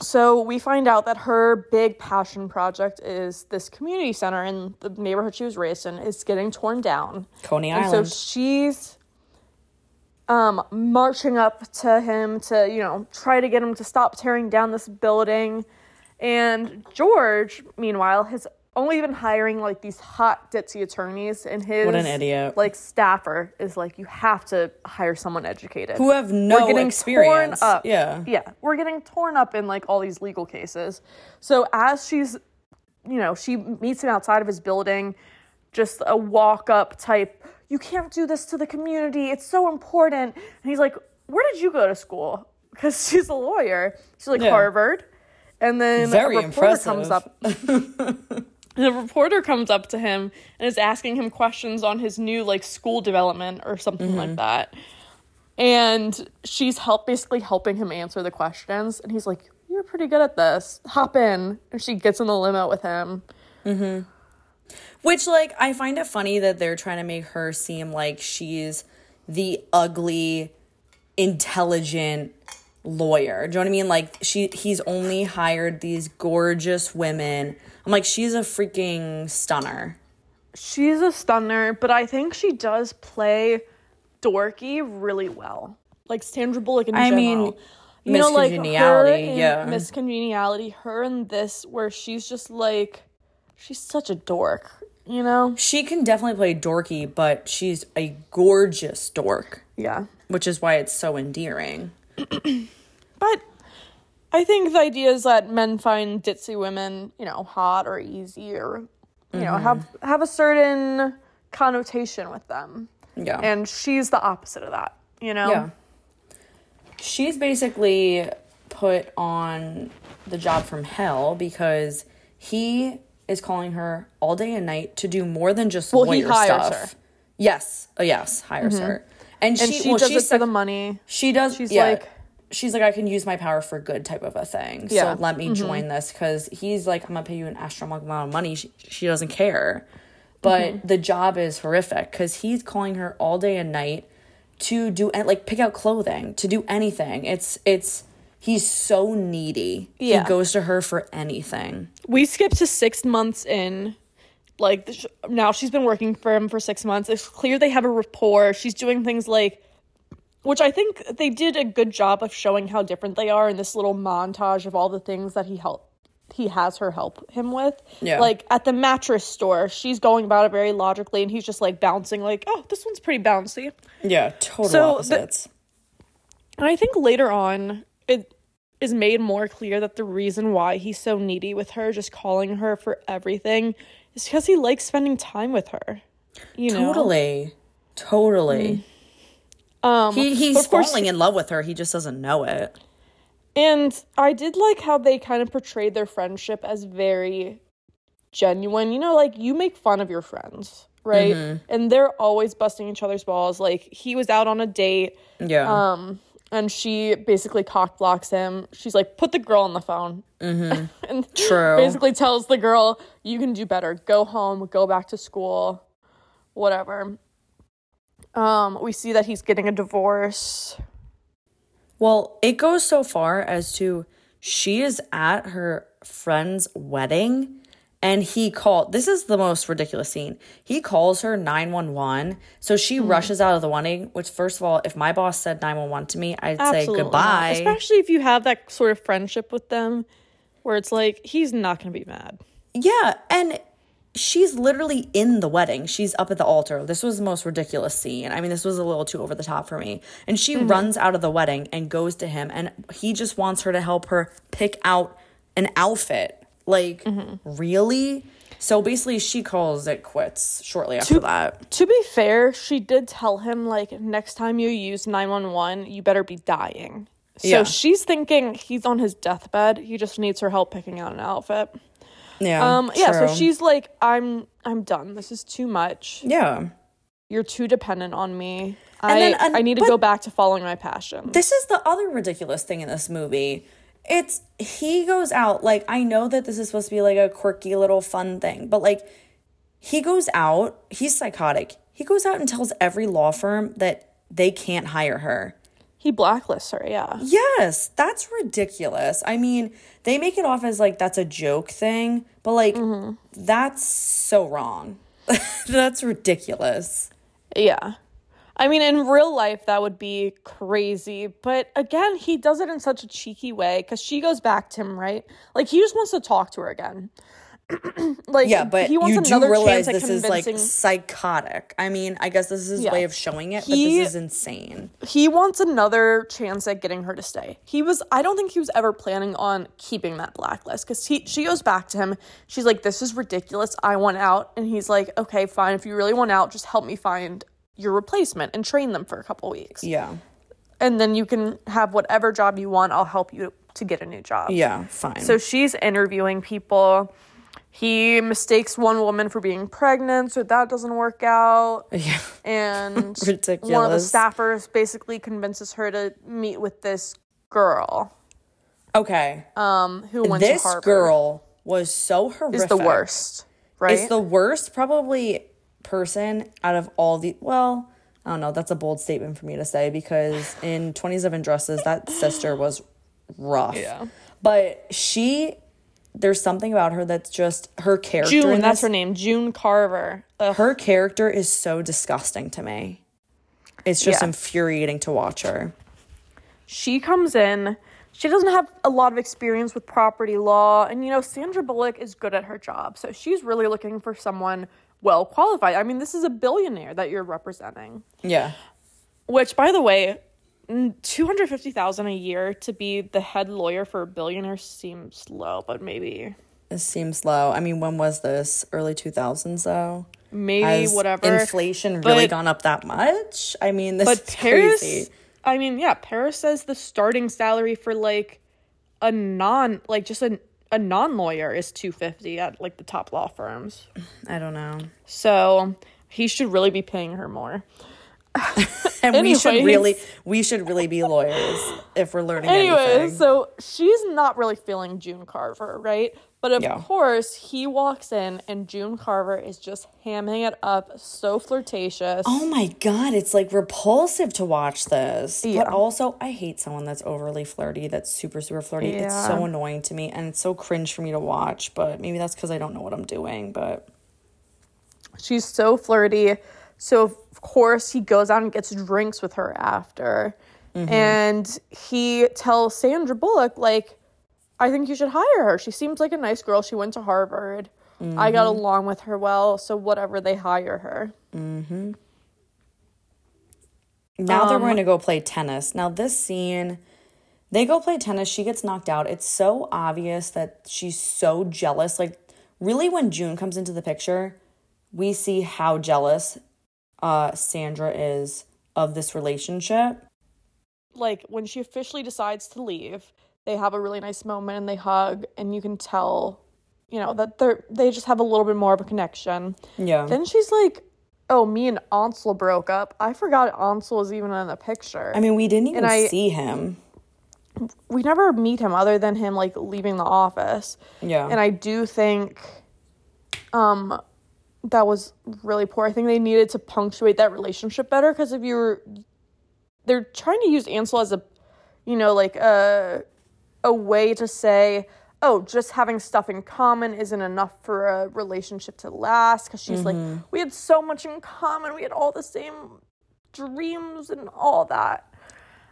[SPEAKER 2] So we find out that her big passion project is this community center in the neighborhood she was raised in is getting torn down.
[SPEAKER 3] Coney
[SPEAKER 2] And
[SPEAKER 3] Island.
[SPEAKER 2] so she's um, marching up to him to, you know, try to get him to stop tearing down this building. And George, meanwhile, has only been hiring like these hot ditzy attorneys, and his
[SPEAKER 3] What an idiot.
[SPEAKER 2] like staffer is like, you have to hire someone educated
[SPEAKER 3] who have no getting experience.
[SPEAKER 2] Torn up.
[SPEAKER 3] Yeah.
[SPEAKER 2] yeah, we're getting torn up in like all these legal cases. So as she's, you know, she meets him outside of his building, just a walk up type. You can't do this to the community. It's so important. And he's like, where did you go to school? Because she's a lawyer. She's like
[SPEAKER 3] Yeah.
[SPEAKER 2] Harvard. And then
[SPEAKER 3] Very
[SPEAKER 2] a reporter comes up. and a reporter comes up to him and is asking him questions on his new like school development or something
[SPEAKER 3] Mm-hmm.
[SPEAKER 2] like that. And she's help basically helping him answer the questions. And he's like, You're pretty good at this. Hop in. And she gets in the limo with him.
[SPEAKER 3] Which, like, I find it funny that they're trying to make her seem like she's the ugly, intelligent lawyer. Do you know what I mean? Like, she he's only hired these gorgeous women. I'm like, she's a freaking stunner.
[SPEAKER 2] She's a stunner, but I think she does play dorky really well. Like Sandra Bullock in
[SPEAKER 3] I
[SPEAKER 2] general.
[SPEAKER 3] mean,
[SPEAKER 2] you know, like her
[SPEAKER 3] yeah.
[SPEAKER 2] Miss Congeniality, her in this, where she's just like, she's such a dork. You know?
[SPEAKER 3] She can definitely play dorky, but she's a gorgeous dork,
[SPEAKER 2] Yeah.
[SPEAKER 3] which is why it's so endearing.
[SPEAKER 2] But I think the idea is that men find ditzy women, you know, hot or easy or you know, have mm-hmm. have a certain connotation with them.
[SPEAKER 3] Yeah.
[SPEAKER 2] And she's the opposite of that, you know?
[SPEAKER 3] Yeah. She's basically put on the job from hell because he is calling her all day and night to do more than just
[SPEAKER 2] Well, he
[SPEAKER 3] lawyer
[SPEAKER 2] hires
[SPEAKER 3] stuff.
[SPEAKER 2] her.
[SPEAKER 3] Yes. Oh, yes. Hires mm-hmm. her. And she,
[SPEAKER 2] And she
[SPEAKER 3] well,
[SPEAKER 2] does
[SPEAKER 3] she's
[SPEAKER 2] it for the money.
[SPEAKER 3] She does.
[SPEAKER 2] She's
[SPEAKER 3] yeah.
[SPEAKER 2] like-
[SPEAKER 3] she's like, I can use my power for good type of a thing.
[SPEAKER 2] Yeah.
[SPEAKER 3] So let me mm-hmm. join this because he's like, I'm gonna pay you an astronomical amount of money. She, she doesn't care. But mm-hmm. the job is horrific because he's calling her all day and night to do and like pick out clothing, to do anything. It's it's he's so needy.
[SPEAKER 2] Yeah.
[SPEAKER 3] He goes to her for anything.
[SPEAKER 2] we skip to six months in like the sh- now she's been working for him for six months it's clear they have a rapport she's doing things like which i think they did a good job of showing how different they are in this little montage of all the things that he helped he has her help him with
[SPEAKER 3] Yeah.
[SPEAKER 2] like at the mattress store she's going about it very logically and he's just like bouncing like oh this one's pretty bouncy
[SPEAKER 3] Yeah, total
[SPEAKER 2] So the-
[SPEAKER 3] opposites.
[SPEAKER 2] and I think later on, it is made more clear that the reason why he's so needy with her, just calling her for everything, is because he likes spending time with her. You know,
[SPEAKER 3] totally. Totally.
[SPEAKER 2] Um,
[SPEAKER 3] he, he's falling in love with her. He just doesn't know it.
[SPEAKER 2] And I did like how they kind of portrayed their friendship as very genuine. You know, like you make fun of your friends, right?
[SPEAKER 3] Mm-hmm.
[SPEAKER 2] And they're always busting each other's balls. Like he was out on a date,
[SPEAKER 3] Yeah.
[SPEAKER 2] um, and she basically cock blocks him. She's like, "Put the girl on the phone," mm-hmm. and
[SPEAKER 3] True.
[SPEAKER 2] basically tells the girl, "You can do better. Go home. Go back to school. Whatever." Um, we see that he's getting a divorce.
[SPEAKER 3] Well, it goes so far as to she is at her friend's wedding and he called this is the most ridiculous scene. He calls her 911. So she
[SPEAKER 2] Hmm.
[SPEAKER 3] rushes out of the wedding, which first of all, if my boss said 911 to me, I'd say
[SPEAKER 2] Absolutely not.
[SPEAKER 3] goodbye.
[SPEAKER 2] Especially if you have that sort of friendship with them where it's like he's not going to be mad.
[SPEAKER 3] Yeah, and she's literally in the wedding. She's up at the altar. This was the most ridiculous scene. I mean, this was a little too over the top for me. And she runs out of the wedding and goes to him, and he just wants her to help her pick out an outfit. Like, really? So basically, she calls it quits shortly after that.
[SPEAKER 2] To be fair, she did tell him like next time you use 911, you better be dying. So
[SPEAKER 3] Yeah.
[SPEAKER 2] she's thinking he's on his deathbed. He just needs her help picking out an outfit.
[SPEAKER 3] Yeah.
[SPEAKER 2] Um yeah, so she's like I'm I'm done. This is too much.
[SPEAKER 3] Yeah.
[SPEAKER 2] You're too dependent on me. I
[SPEAKER 3] then, and-
[SPEAKER 2] I need to go back to following my passion.
[SPEAKER 3] This is the other ridiculous thing in this movie. It's he goes out like I know that this is supposed to be like a quirky little fun thing, but like he goes out, he's psychotic. He goes out and tells every law firm that they can't hire her.
[SPEAKER 2] he blacklists her, yeah.
[SPEAKER 3] Yes, that's ridiculous. I mean, they make it off as like that's a joke thing, but like mm-hmm. that's so wrong. that's ridiculous.
[SPEAKER 2] Yeah. I mean, in real life, that would be crazy. But again, he does it in such a cheeky way because she goes back to him, right? Like, he just wants to talk to her again. like,
[SPEAKER 3] Yeah, but
[SPEAKER 2] he wants
[SPEAKER 3] you do
[SPEAKER 2] another
[SPEAKER 3] realize
[SPEAKER 2] chance
[SPEAKER 3] this is like psychotic. I mean, I guess this is his
[SPEAKER 2] Yeah.
[SPEAKER 3] way of showing it,
[SPEAKER 2] He-
[SPEAKER 3] but this is insane.
[SPEAKER 2] he wants another chance at getting her to stay. He was I don't think he was ever planning on keeping that blacklist cuz he she goes back to him. She's like this is ridiculous. I want out and he's like okay, fine. If you really want out, just help me find your replacement and train them for a couple weeks.
[SPEAKER 3] Yeah.
[SPEAKER 2] and then you can have whatever job you want. I'll help you to get a new job.
[SPEAKER 3] Yeah, fine.
[SPEAKER 2] So she's interviewing people. He mistakes one woman for being pregnant, so that doesn't work out.
[SPEAKER 3] yeah.
[SPEAKER 2] And one of the staffers basically convinces her to meet with this girl,
[SPEAKER 3] Okay.
[SPEAKER 2] um, who went
[SPEAKER 3] this
[SPEAKER 2] to Harvard.
[SPEAKER 3] girl was so horrific.
[SPEAKER 2] is the worst, right?
[SPEAKER 3] It's the worst, probably person out of all the. Well, I don't know. That's a bold statement for me to say because in Twenty Seven Dresses, that sister was rough.
[SPEAKER 2] Yeah.
[SPEAKER 3] But she, there's something about her that's just her character.
[SPEAKER 2] June,
[SPEAKER 3] in
[SPEAKER 2] that's her name, June Carver. Ugh.
[SPEAKER 3] Her character is so disgusting to me. It's just
[SPEAKER 2] Yeah.
[SPEAKER 3] infuriating to watch her.
[SPEAKER 2] she comes in. She doesn't have a lot of experience with property law, and you know Sandra Bullock is good at her job, so she's really looking for someone well qualified. I mean, this is a billionaire that you're representing.
[SPEAKER 3] Yeah.
[SPEAKER 2] Which, by the way, two hundred fifty thousand a year to be the head lawyer for a billionaire seems low, but maybe,
[SPEAKER 3] It seems low. I mean, when was this? Early 2000s, though?
[SPEAKER 2] maybe
[SPEAKER 3] Has
[SPEAKER 2] whatever.
[SPEAKER 3] inflation really
[SPEAKER 2] But-
[SPEAKER 3] gone up that much? I mean, this
[SPEAKER 2] But
[SPEAKER 3] is
[SPEAKER 2] Paris,
[SPEAKER 3] crazy.
[SPEAKER 2] I mean, yeah, Paris says the starting salary for like a non, like just a a non lawyer is two fifty at like the top law firms.
[SPEAKER 3] I don't know.
[SPEAKER 2] So he should really be paying her more.
[SPEAKER 3] And we should really, we should really be lawyers if we're learning
[SPEAKER 2] Anyway,
[SPEAKER 3] anything.
[SPEAKER 2] so she's not really feeling June Carver, right? But of
[SPEAKER 3] Yeah.
[SPEAKER 2] course, he walks in and June Carver is just hamming it up, so flirtatious.
[SPEAKER 3] Oh my god, it's like repulsive to watch this.
[SPEAKER 2] Yeah.
[SPEAKER 3] But also, I hate someone that's overly flirty, that's super, super flirty. It's so annoying to me and it's so cringe for me to watch. But maybe that's because I don't know what I'm doing. But
[SPEAKER 2] She's so flirty. So of course he goes out and gets drinks with her after. Mm-hmm. And he tells Sandra Bullock, like, I think you should hire her. She seems like a nice girl. She went to Harvard. I got mm-hmm. along with her well, so whatever they hire her. Mm-hmm.
[SPEAKER 3] now they're
[SPEAKER 2] Um,
[SPEAKER 3] going to go play tennis. Now, this scene, they go play tennis. She gets knocked out. It's so obvious that she's so jealous. Like, really, when June comes into the picture, we see how jealous uh, Sandra is of this relationship.
[SPEAKER 2] Like when she officially decides to leave, they have a really nice moment and they hug, and you can tell, you know, that they're they just have a little bit more of a connection.
[SPEAKER 3] Yeah.
[SPEAKER 2] Then she's like, "Oh, me and Ansel broke up. I forgot Ansel was even in the picture.
[SPEAKER 3] I mean, we didn't even
[SPEAKER 2] I-
[SPEAKER 3] see him.
[SPEAKER 2] we never meet him other than him like leaving the office.
[SPEAKER 3] Yeah.
[SPEAKER 2] And I do think, um, that was really poor. I think they needed to punctuate that relationship better because if you're, they're trying to use Ansel as a, you know, like a, a way to say. Oh, just having stuff in common isn't enough for a relationship to last. Because she's like, we had so much in common. We had all the same dreams and all that.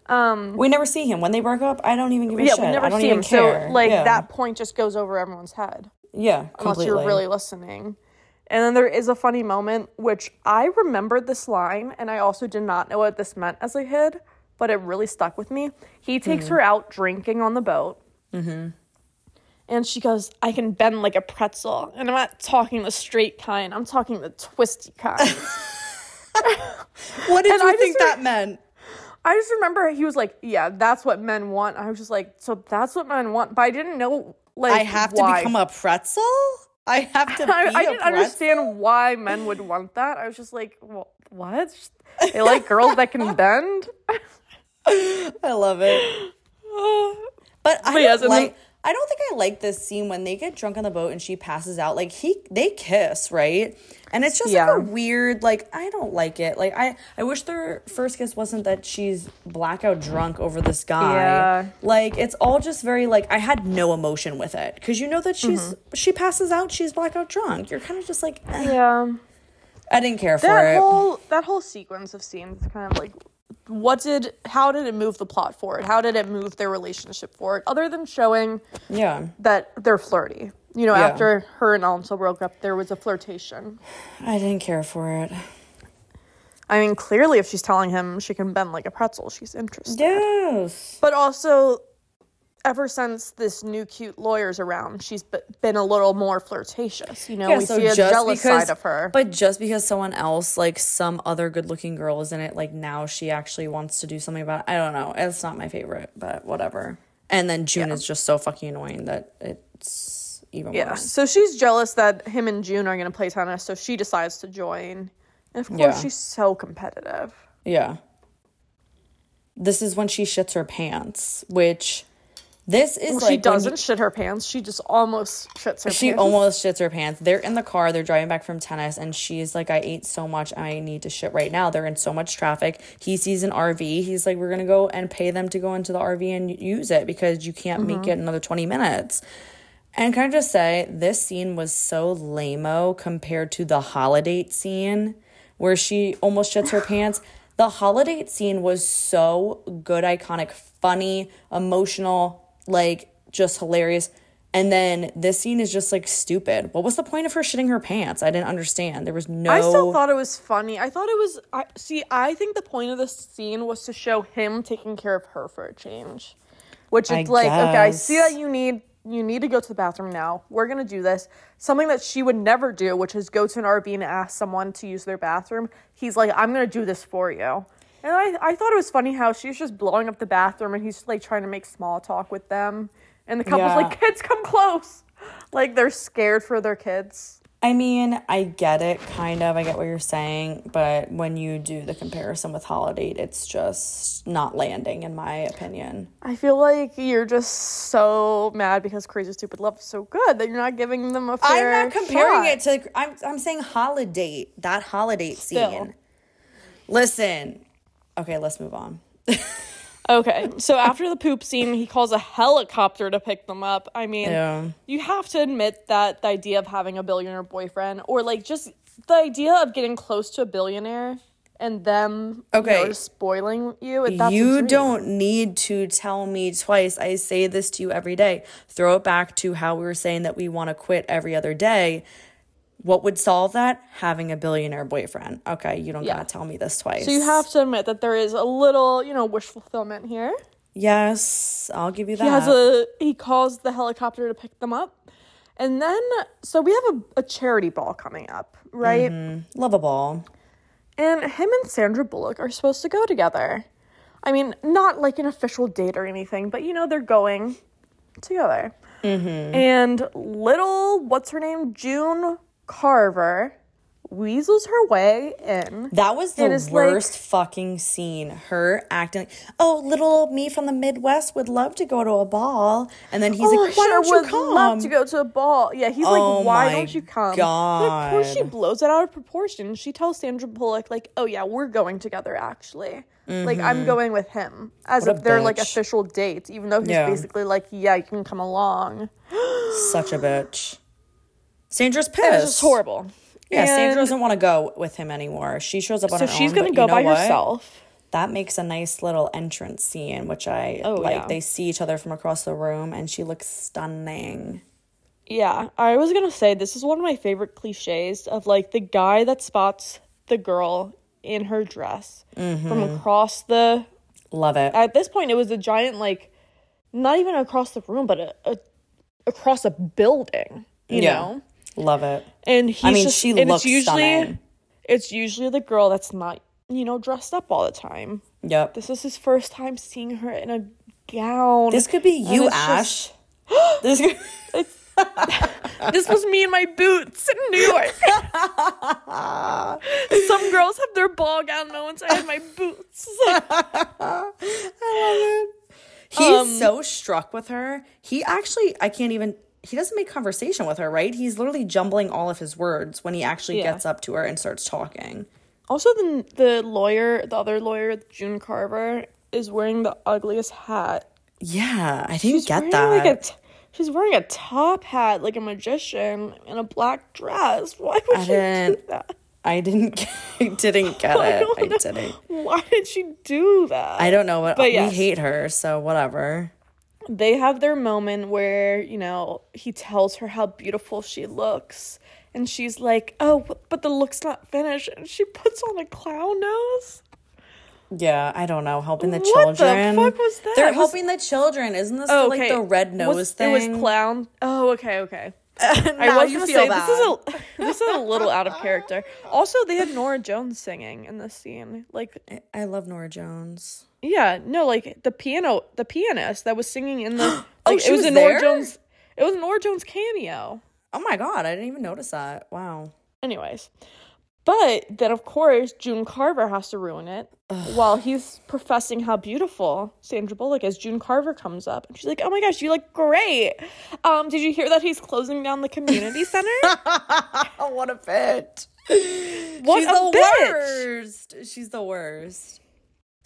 [SPEAKER 2] Um,
[SPEAKER 3] we never see him when they broke up. I don't even give a
[SPEAKER 2] yeah,
[SPEAKER 3] shit.
[SPEAKER 2] we never
[SPEAKER 3] I don't
[SPEAKER 2] see him.
[SPEAKER 3] care.
[SPEAKER 2] So like
[SPEAKER 3] Yeah.
[SPEAKER 2] that point just goes over everyone's head
[SPEAKER 3] Yeah,
[SPEAKER 2] unless you're really listening. And then there is a funny moment which I remembered this line and I also did not know what this meant as a kid, but it really stuck with me. He takes
[SPEAKER 3] Mm-hmm.
[SPEAKER 2] her out drinking on the boat. Mm-hmm. And she goes, I can bend like a pretzel. And I'm not talking the straight kind, I'm talking the twisty kind.
[SPEAKER 3] What did
[SPEAKER 2] And
[SPEAKER 3] you
[SPEAKER 2] I
[SPEAKER 3] think
[SPEAKER 2] just
[SPEAKER 3] that meant?
[SPEAKER 2] I just remember he was like, "Yeah, that's what men want." I was just like, "So that's what men want," but I didn't know like
[SPEAKER 3] I have
[SPEAKER 2] why.
[SPEAKER 3] to become a pretzel. I have to be
[SPEAKER 2] I, I
[SPEAKER 3] a
[SPEAKER 2] didn't
[SPEAKER 3] pretzel?
[SPEAKER 2] understand why men would want that. I was just like, well, "What? They like girls that can bend?"
[SPEAKER 3] I love it. But I
[SPEAKER 2] But yes,
[SPEAKER 3] don't
[SPEAKER 2] then-
[SPEAKER 3] like. I don't think I like this scene when they get drunk on the boat and she passes out. Like he, they kiss, right? And it's just
[SPEAKER 2] Yeah.
[SPEAKER 3] like a weird. Like I don't like it. Like I, I wish their first kiss wasn't that she's blackout drunk over this guy.
[SPEAKER 2] Yeah.
[SPEAKER 3] Like it's all just very like I had no emotion with it because you know that she's
[SPEAKER 2] Mm-hmm.
[SPEAKER 3] she passes out, she's blackout drunk. You're kind of just like eh.
[SPEAKER 2] yeah,
[SPEAKER 3] I didn't care for
[SPEAKER 2] that
[SPEAKER 3] it.
[SPEAKER 2] whole that whole sequence of scenes is kind of like, what did? How did it move the plot forward? How did it move their relationship forward? Other than showing
[SPEAKER 3] yeah,
[SPEAKER 2] that they're flirty. You know,
[SPEAKER 3] Yeah.
[SPEAKER 2] after her and Alonso broke up, there was a flirtation.
[SPEAKER 3] I didn't care for it.
[SPEAKER 2] I mean, clearly, if she's telling him she can bend like a pretzel, she's interested.
[SPEAKER 3] Yes.
[SPEAKER 2] But also, ever since this new cute lawyer's around, she's be- been a little more flirtatious. You know,
[SPEAKER 3] Yeah,
[SPEAKER 2] we
[SPEAKER 3] so
[SPEAKER 2] see a jealous
[SPEAKER 3] because-
[SPEAKER 2] side of her.
[SPEAKER 3] But just because someone else, like some other good looking girl is in it, like now she actually wants to do something about it. I don't know. It's not my favorite, but whatever. And then June
[SPEAKER 2] Yeah.
[SPEAKER 3] is just so fucking annoying that it's even
[SPEAKER 2] yeah,
[SPEAKER 3] worse.
[SPEAKER 2] so she's jealous that him and June are going to play tennis, so she decides to join. And of course,
[SPEAKER 3] Yeah.
[SPEAKER 2] she's so competitive.
[SPEAKER 3] Yeah. This is when she shits her pants, which this is
[SPEAKER 2] Well,
[SPEAKER 3] like
[SPEAKER 2] she doesn't shit her pants. She just almost shits her pants.
[SPEAKER 3] she
[SPEAKER 2] pants.
[SPEAKER 3] almost shits her pants. They're in the car, they're driving back from tennis, and she's like, I ate so much, I need to shit right now. They're in so much traffic. He sees an RV. He's like, We're gonna go and pay them to go into the RV and use it because you can't make
[SPEAKER 2] Mm-hmm.
[SPEAKER 3] it another 20 minutes. And can I just say, this scene was so lameo compared to the holiday scene where she almost shits her pants. The holiday scene was so good, iconic, funny, emotional, like just hilarious. And then this scene is just like stupid. What was the point of her shitting her pants? I didn't understand. There was no.
[SPEAKER 2] I still thought it was funny. I thought it was. I see. I think the point of this scene was to show him taking care of her for a change, which
[SPEAKER 3] I
[SPEAKER 2] it's like, okay, I see that you need you need to go to the bathroom now. We're gonna do this. Something that she would never do, which is go to an RV and ask someone to use their bathroom. He's like, I'm gonna do this for you. And I, I thought it was funny how she's just blowing up the bathroom and he's like trying to make small talk with them. And the couple's
[SPEAKER 3] Yeah.
[SPEAKER 2] like, kids, come close. Like they're scared for their kids.
[SPEAKER 3] I mean, I get it, kind of. I get what you're saying. But when you do the comparison with Holiday, it's just not landing, in my opinion.
[SPEAKER 2] I feel like you're just so mad because Crazy Stupid Love is so good that you're not giving them a fair
[SPEAKER 3] I'm not comparing
[SPEAKER 2] shot.
[SPEAKER 3] it to. I'm I'm saying holiday. That holiday scene. Listen. Okay, let's move on.
[SPEAKER 2] Okay, so after the poop scene, he calls a helicopter to pick them up. I mean,
[SPEAKER 3] Yeah.
[SPEAKER 2] you have to admit that the idea of having a billionaire boyfriend, or like just the idea of getting close to a billionaire and them, you know,
[SPEAKER 3] Okay.
[SPEAKER 2] spoiling you.
[SPEAKER 3] you don't need to tell me twice. I say this to you every day. Throw it back to how we were saying that we want to quit every other day. What would solve that? Having a billionaire boyfriend. Okay, you don't
[SPEAKER 2] Yeah.
[SPEAKER 3] gotta tell me this twice.
[SPEAKER 2] So you have to admit that there is a little, you know, wish fulfillment here.
[SPEAKER 3] Yes, I'll give you that.
[SPEAKER 2] He has a he calls the helicopter to pick them up. And then so we have a, a charity ball coming up, right? Mm-hmm.
[SPEAKER 3] Love a ball.
[SPEAKER 2] And him and Sandra Bullock are supposed to go together. I mean, not like an official date or anything, but you know they're going together. Mm-hmm. And little what's her name? June Carver weasels her way in.
[SPEAKER 3] That was the
[SPEAKER 2] is like-
[SPEAKER 3] worst fucking scene. Her acting, oh, little me from the Midwest would love to go to a ball. And then he's
[SPEAKER 2] oh,
[SPEAKER 3] like, why
[SPEAKER 2] sure
[SPEAKER 3] don't you
[SPEAKER 2] would
[SPEAKER 3] come?
[SPEAKER 2] love to go to a ball. Yeah, he's
[SPEAKER 3] Oh
[SPEAKER 2] like, why don't you come? But of course, she blows it out of proportion. She tells Sandra Bullock, like, oh yeah, we're going together. Actually, like I'm going with him, as
[SPEAKER 3] Mm-hmm. What
[SPEAKER 2] if they're like official dates. Even though he's
[SPEAKER 3] Yeah.
[SPEAKER 2] basically like, yeah, you can come along.
[SPEAKER 3] Such a bitch. Sandra's pissed.
[SPEAKER 2] It was just horrible.
[SPEAKER 3] Yeah, Sandra doesn't want to go with him anymore. She shows up on
[SPEAKER 2] So
[SPEAKER 3] her
[SPEAKER 2] she's
[SPEAKER 3] own.
[SPEAKER 2] gonna go by
[SPEAKER 3] what?
[SPEAKER 2] herself.
[SPEAKER 3] That makes a nice little entrance scene, which I
[SPEAKER 2] Oh,
[SPEAKER 3] like.
[SPEAKER 2] yeah.
[SPEAKER 3] They see each other from across the room, and she looks stunning.
[SPEAKER 2] Yeah, I was gonna say this is one of my favorite cliches of like the guy that spots the girl in her dress
[SPEAKER 3] Mm-hmm.
[SPEAKER 2] from across the
[SPEAKER 3] Love it.
[SPEAKER 2] at this point it was a giant like not even across the room but a, a across a building you
[SPEAKER 3] Yeah.
[SPEAKER 2] know
[SPEAKER 3] Love it.
[SPEAKER 2] and he's
[SPEAKER 3] I mean,
[SPEAKER 2] just,
[SPEAKER 3] she
[SPEAKER 2] and
[SPEAKER 3] looks
[SPEAKER 2] it's usually
[SPEAKER 3] stunning.
[SPEAKER 2] it's usually the girl that's not you know dressed up all the time
[SPEAKER 3] Yep.
[SPEAKER 2] this is his first time seeing her in a gown
[SPEAKER 3] This could be you, Ash. this could-
[SPEAKER 2] this was me in my boots in new york some girls have their ball gown moments i had my boots I love it.
[SPEAKER 3] He's
[SPEAKER 2] Um,
[SPEAKER 3] so struck with her. He actually, I can't even. He doesn't make conversation with her, right? He's literally jumbling all of his words when he actually
[SPEAKER 2] Yeah.
[SPEAKER 3] gets up to her and starts talking.
[SPEAKER 2] Also, the the lawyer, the other lawyer, June Carver, is wearing the ugliest hat.
[SPEAKER 3] Yeah, I didn't get that.
[SPEAKER 2] Like t- she's wearing a top hat like a magician in a black dress. Why would
[SPEAKER 3] I
[SPEAKER 2] she do
[SPEAKER 3] didn't-
[SPEAKER 2] that?
[SPEAKER 3] I didn't. I didn't get
[SPEAKER 2] I
[SPEAKER 3] it. I didn't.
[SPEAKER 2] Why did she do that?
[SPEAKER 3] I don't know what.
[SPEAKER 2] But yes.
[SPEAKER 3] We hate her, so whatever.
[SPEAKER 2] They have their moment where you know he tells her how beautiful she looks, and she's like, "Oh, but- the look's not finished," and she puts on a clown nose.
[SPEAKER 3] Yeah, I don't know. Helping the children.
[SPEAKER 2] What the fuck was that?
[SPEAKER 3] They're
[SPEAKER 2] Was-
[SPEAKER 3] helping the children. Isn't this
[SPEAKER 2] Oh,
[SPEAKER 3] the, like the red nose
[SPEAKER 2] was,
[SPEAKER 3] thing?
[SPEAKER 2] It was clown. Oh, okay, okay. I was
[SPEAKER 3] you
[SPEAKER 2] gonna
[SPEAKER 3] feel
[SPEAKER 2] say this is a this is a little out of character. Also, they had Norah Jones singing in this scene. Like,
[SPEAKER 3] I love Norah Jones.
[SPEAKER 2] Yeah, no, like the piano, the pianist that was singing in the.
[SPEAKER 3] Oh,
[SPEAKER 2] Like,
[SPEAKER 3] she
[SPEAKER 2] it was,
[SPEAKER 3] was
[SPEAKER 2] a
[SPEAKER 3] Norah?
[SPEAKER 2] Jones. It was Norah Jones cameo.
[SPEAKER 3] Oh my god, I didn't even notice that. Wow.
[SPEAKER 2] Anyways, but then of course June Carver has to ruin it while he's professing how beautiful Sandra Bullock is. June Carver comes up and she's like, "Oh my gosh, you look great. Um, did you hear that he's closing down the community center?
[SPEAKER 3] Oh, what a bitch.
[SPEAKER 2] What
[SPEAKER 3] She's
[SPEAKER 2] a
[SPEAKER 3] the
[SPEAKER 2] bitch.
[SPEAKER 3] worst. She's the worst.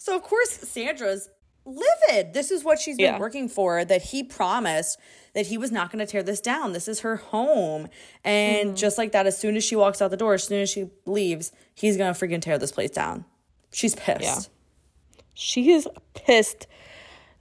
[SPEAKER 3] So of course Sandra's livid. This is what she's been
[SPEAKER 2] Yeah.
[SPEAKER 3] working for. That he promised that he was not going to tear this down. This is her home, and
[SPEAKER 2] Mm-hmm.
[SPEAKER 3] just like that, as soon as she walks out the door, as soon as she leaves, he's gonna freaking tear this place down. She's pissed.
[SPEAKER 2] Yeah. She is pissed.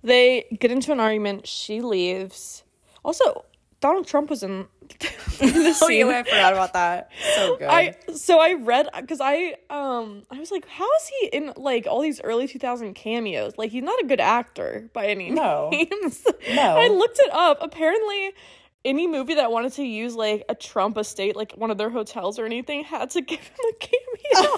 [SPEAKER 2] They get into an argument. She leaves. Also, Donald Trump was in,
[SPEAKER 3] Oh yeah, I forgot about that. So good.
[SPEAKER 2] I so I read because I um I was like, how is he in like all these early 2000 cameos? Like he's not a good actor by any
[SPEAKER 3] No.
[SPEAKER 2] means.
[SPEAKER 3] No.
[SPEAKER 2] I looked it up. Apparently, any movie that wanted to use like a Trump estate, like one of their hotels or anything, had to give him a cameo.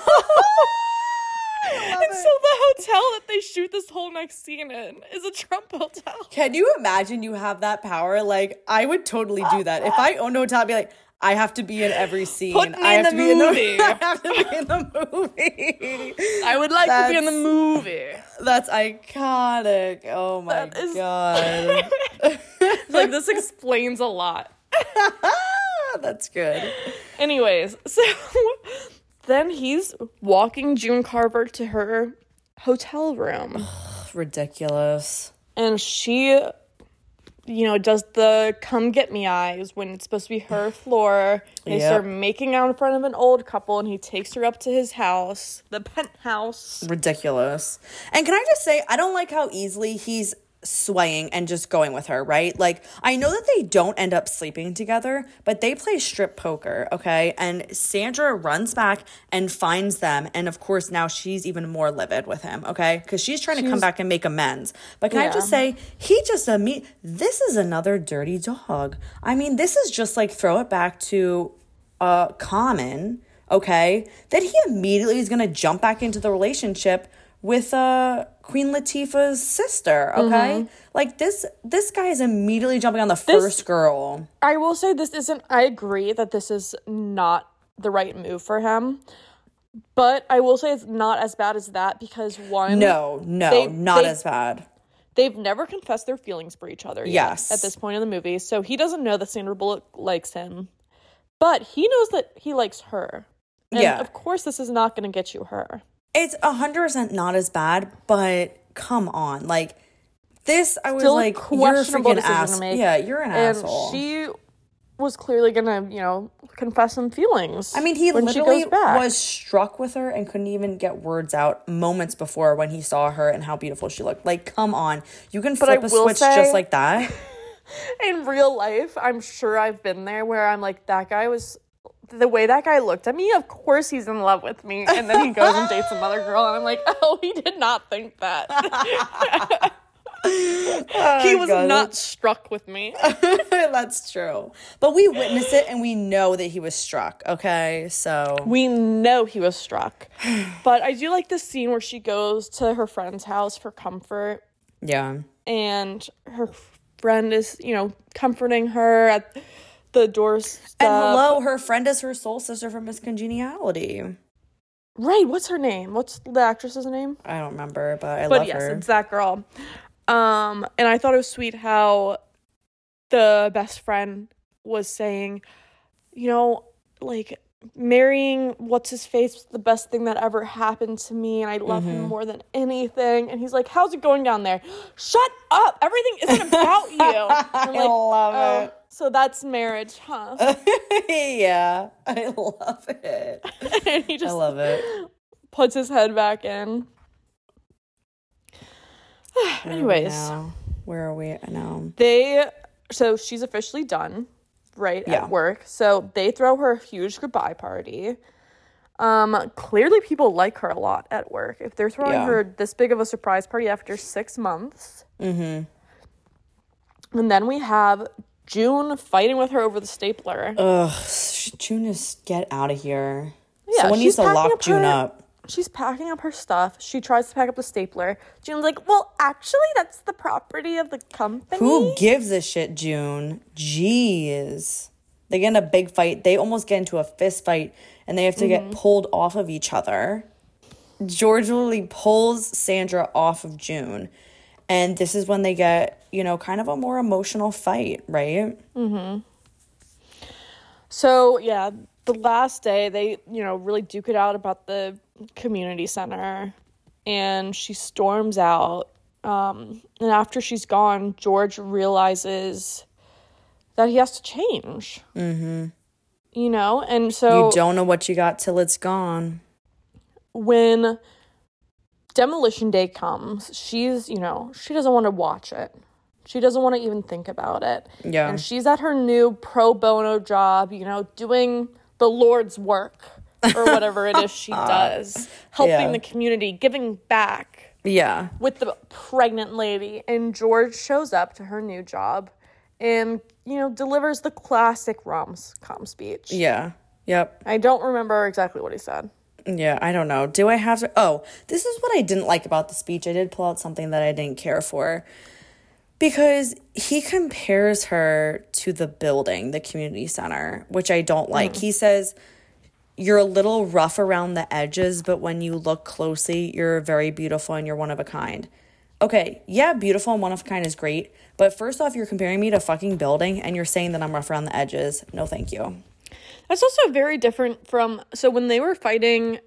[SPEAKER 2] And so the hotel that they shoot this whole next scene in is a Trump hotel.
[SPEAKER 3] Can you imagine you have that power? Like, I would totally do that. If I owned a hotel, I'd be like, I have to be in every scene.
[SPEAKER 2] Put me
[SPEAKER 3] I
[SPEAKER 2] in
[SPEAKER 3] have
[SPEAKER 2] the
[SPEAKER 3] to be in
[SPEAKER 2] movie.
[SPEAKER 3] the I have to be in the movie.
[SPEAKER 2] I would like to be in the movie.
[SPEAKER 3] That's iconic. Oh my
[SPEAKER 2] That is-
[SPEAKER 3] god.
[SPEAKER 2] Like this explains a lot.
[SPEAKER 3] That's good.
[SPEAKER 2] Anyways, so then he's walking June Carver to her hotel room
[SPEAKER 3] Ridiculous.
[SPEAKER 2] and she you know does the come get me eyes when it's supposed to be her floor they
[SPEAKER 3] Yep.
[SPEAKER 2] start making out in front of an old couple and he takes her up to his house the penthouse
[SPEAKER 3] Ridiculous. And can I just say, I don't like how easily he's swaying and just going with her, right? Like, I know that they don't end up sleeping together, but they play strip poker, okay? And Sandra runs back and finds them. And of course, now she's even more livid with him, okay? Because she's trying to come back and make amends. But can I just say, he just, imme- this is another dirty dog. I mean, this is just like throw it back to uh, Common, okay, that he immediately is going to jump back into the relationship with uh, Queen Latifah's sister, okay? Like this this guy is immediately jumping on the first girl.
[SPEAKER 2] i will say this isn't i agree that this is not the right move for him but i will say it's not as bad as that because one
[SPEAKER 3] No, no,
[SPEAKER 2] They-
[SPEAKER 3] not
[SPEAKER 2] they-
[SPEAKER 3] as bad.
[SPEAKER 2] They've never confessed their feelings for each other.
[SPEAKER 3] Yes.
[SPEAKER 2] At this point in the movie, so he doesn't know that Sandra Bullock likes him, but he knows that he likes her. And
[SPEAKER 3] Yeah.
[SPEAKER 2] Of course, this is not going to get you her.
[SPEAKER 3] It's 100% not as bad, but come on. Like this I was
[SPEAKER 2] Still
[SPEAKER 3] like you're a freaking ass. Yeah, you're an
[SPEAKER 2] And
[SPEAKER 3] asshole.
[SPEAKER 2] she was clearly going to, you know, confess some feelings.
[SPEAKER 3] I mean, he literally was struck with her and couldn't even get words out moments before when he saw her and how beautiful she looked. Like, come on. You can flip a switch
[SPEAKER 2] say-
[SPEAKER 3] just like that.
[SPEAKER 2] in real life, I'm sure I've been there where I'm like, that guy was. The way that guy looked at me, of course he's in love with me. And then he goes and dates some other girl, and I'm like, oh, he did not think that. he oh was
[SPEAKER 3] God,
[SPEAKER 2] not struck with me.
[SPEAKER 3] That's true. But we witness it and we know that he was struck, okay? So,
[SPEAKER 2] We know he was struck. But I do like the scene where she goes to her friend's house for comfort,
[SPEAKER 3] yeah.
[SPEAKER 2] and her friend is, you know, comforting her at the doorstep.
[SPEAKER 3] And hello, her friend is her soul sister from Miss Congeniality.
[SPEAKER 2] Right, what's her name? What's the actress's name?
[SPEAKER 3] I don't remember, but I love her.
[SPEAKER 2] but
[SPEAKER 3] love
[SPEAKER 2] yes,
[SPEAKER 3] her.
[SPEAKER 2] it's that girl. Um, and I thought it was sweet how the best friend was saying, you know, like marrying what's his face was the best thing that ever happened to me, and I love him more than anything. And he's like, "How's it going down there?" Shut up! Everything isn't about you. I'm
[SPEAKER 3] I love
[SPEAKER 2] "Oh,
[SPEAKER 3] it.
[SPEAKER 2] So that's marriage, huh?
[SPEAKER 3] yeah, I love it.
[SPEAKER 2] and he just I
[SPEAKER 3] love it.
[SPEAKER 2] puts his head back in. Anyways.
[SPEAKER 3] Where are we at now?
[SPEAKER 2] they so she's officially done right
[SPEAKER 3] Yeah.
[SPEAKER 2] at work so they throw her a huge goodbye party Um, clearly people like her a lot at work. If they're throwing
[SPEAKER 3] Yeah.
[SPEAKER 2] her this big of a surprise party after six months. Mm-hmm. And then we have June fighting with her over the stapler.
[SPEAKER 3] Ugh, June, is get out of here.
[SPEAKER 2] Yeah,
[SPEAKER 3] Someone needs to lock
[SPEAKER 2] up
[SPEAKER 3] June
[SPEAKER 2] her-
[SPEAKER 3] up.
[SPEAKER 2] She's packing up her stuff. She tries to pack up the stapler. June's like, well, actually, that's the property of the company.
[SPEAKER 3] Who gives a shit, June? Jeez. They get in a big fight. They almost get into a fist fight and they have to
[SPEAKER 2] Mm-hmm.
[SPEAKER 3] get pulled off of each other. George literally pulls Sandra off of June. And this is when they get, you know, kind of a more emotional fight, right? Mhm.
[SPEAKER 2] So yeah, the last day they, you know, really duke it out about the community center, and she storms out. Um, and after she's gone, George realizes that he has to change. Mm-hmm. You know, and so
[SPEAKER 3] you don't know what you got till it's gone.
[SPEAKER 2] when demolition day comes, she's, you know, she doesn't want to watch it. She doesn't want to even think about it.
[SPEAKER 3] Yeah.
[SPEAKER 2] And she's at her new pro bono job, you know, doing the Lord's work or whatever it is she uh, does, helping
[SPEAKER 3] Yeah.
[SPEAKER 2] the community, giving back
[SPEAKER 3] Yeah.
[SPEAKER 2] with the pregnant lady. And George shows up to her new job and, you know, delivers the classic rom com speech.
[SPEAKER 3] Yeah. Yep.
[SPEAKER 2] I don't remember exactly what he said.
[SPEAKER 3] Yeah, I don't know. Do I have to? Oh, this is what I didn't like about the speech. I did pull out something that I didn't care for because he compares her to the building, the community center, which I don't like. Hmm. He says, You're a little rough around the edges, but when you look closely, you're very beautiful and you're one of a kind. Okay, yeah, beautiful and one of a kind is great, but first off, you're comparing me to a fucking building and you're saying that I'm rough around the edges. No, thank you.
[SPEAKER 2] That's also very different from so when they were fighting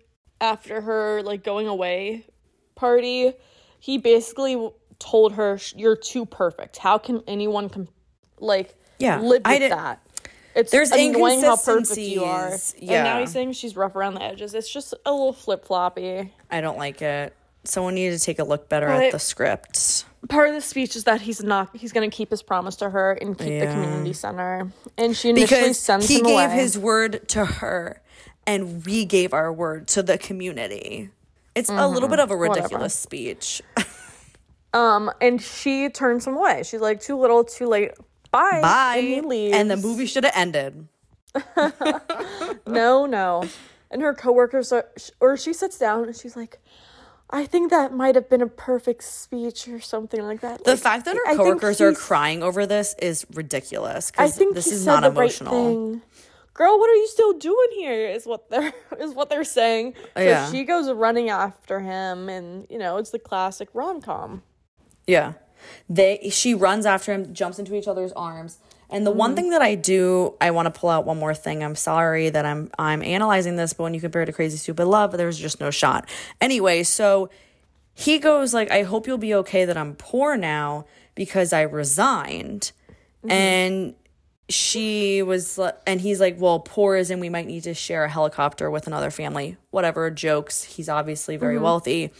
[SPEAKER 2] after her like going away party, he basically told her you're too perfect. How can anyone com- like
[SPEAKER 3] Yeah,
[SPEAKER 2] live with that? It's
[SPEAKER 3] There's
[SPEAKER 2] annoying how perfect you are.
[SPEAKER 3] inconsistencies,
[SPEAKER 2] And now he's saying she's rough around the edges. It's just a little flip floppy.
[SPEAKER 3] I don't like it. Someone needed to take a look better
[SPEAKER 2] But-
[SPEAKER 3] at the script.
[SPEAKER 2] Part of the speech is that he's not he's gonna keep his promise to her and keep the community center. And she initially
[SPEAKER 3] Because
[SPEAKER 2] sends
[SPEAKER 3] he
[SPEAKER 2] him
[SPEAKER 3] gave
[SPEAKER 2] away.
[SPEAKER 3] his word to her and we gave our word to the community. It's a little bit of a ridiculous speech.
[SPEAKER 2] um and she turns him away. She's like too little, too late. Bye.
[SPEAKER 3] Bye.
[SPEAKER 2] And he leaves.
[SPEAKER 3] And the movie should have ended.
[SPEAKER 2] No, no. And her coworkers are, or she sits down and she's like, I think that might have been a perfect speech or something like that.
[SPEAKER 3] The
[SPEAKER 2] Like,
[SPEAKER 3] fact that her coworkers are crying over this is ridiculous.
[SPEAKER 2] I
[SPEAKER 3] Because
[SPEAKER 2] think
[SPEAKER 3] this is not emotional.
[SPEAKER 2] Right. Girl, what are you still doing here? Is what they're is what they're saying. So
[SPEAKER 3] Yeah.
[SPEAKER 2] she goes running after him, and you know it's the classic rom com.
[SPEAKER 3] Yeah. They she runs after him, jumps into each other's arms. And the one mm. thing that I do, I want to pull out one more thing. I'm sorry that I'm I'm analyzing this, but when you compare it to Crazy Stupid Love, there's just no shot. Anyway, so he goes like, "I hope you'll be okay that I'm poor now because I resigned." Mm-hmm. And she was and he's like, "Well, poor is in we might need to share a helicopter with another family." Whatever, jokes. He's obviously very mm-hmm. wealthy.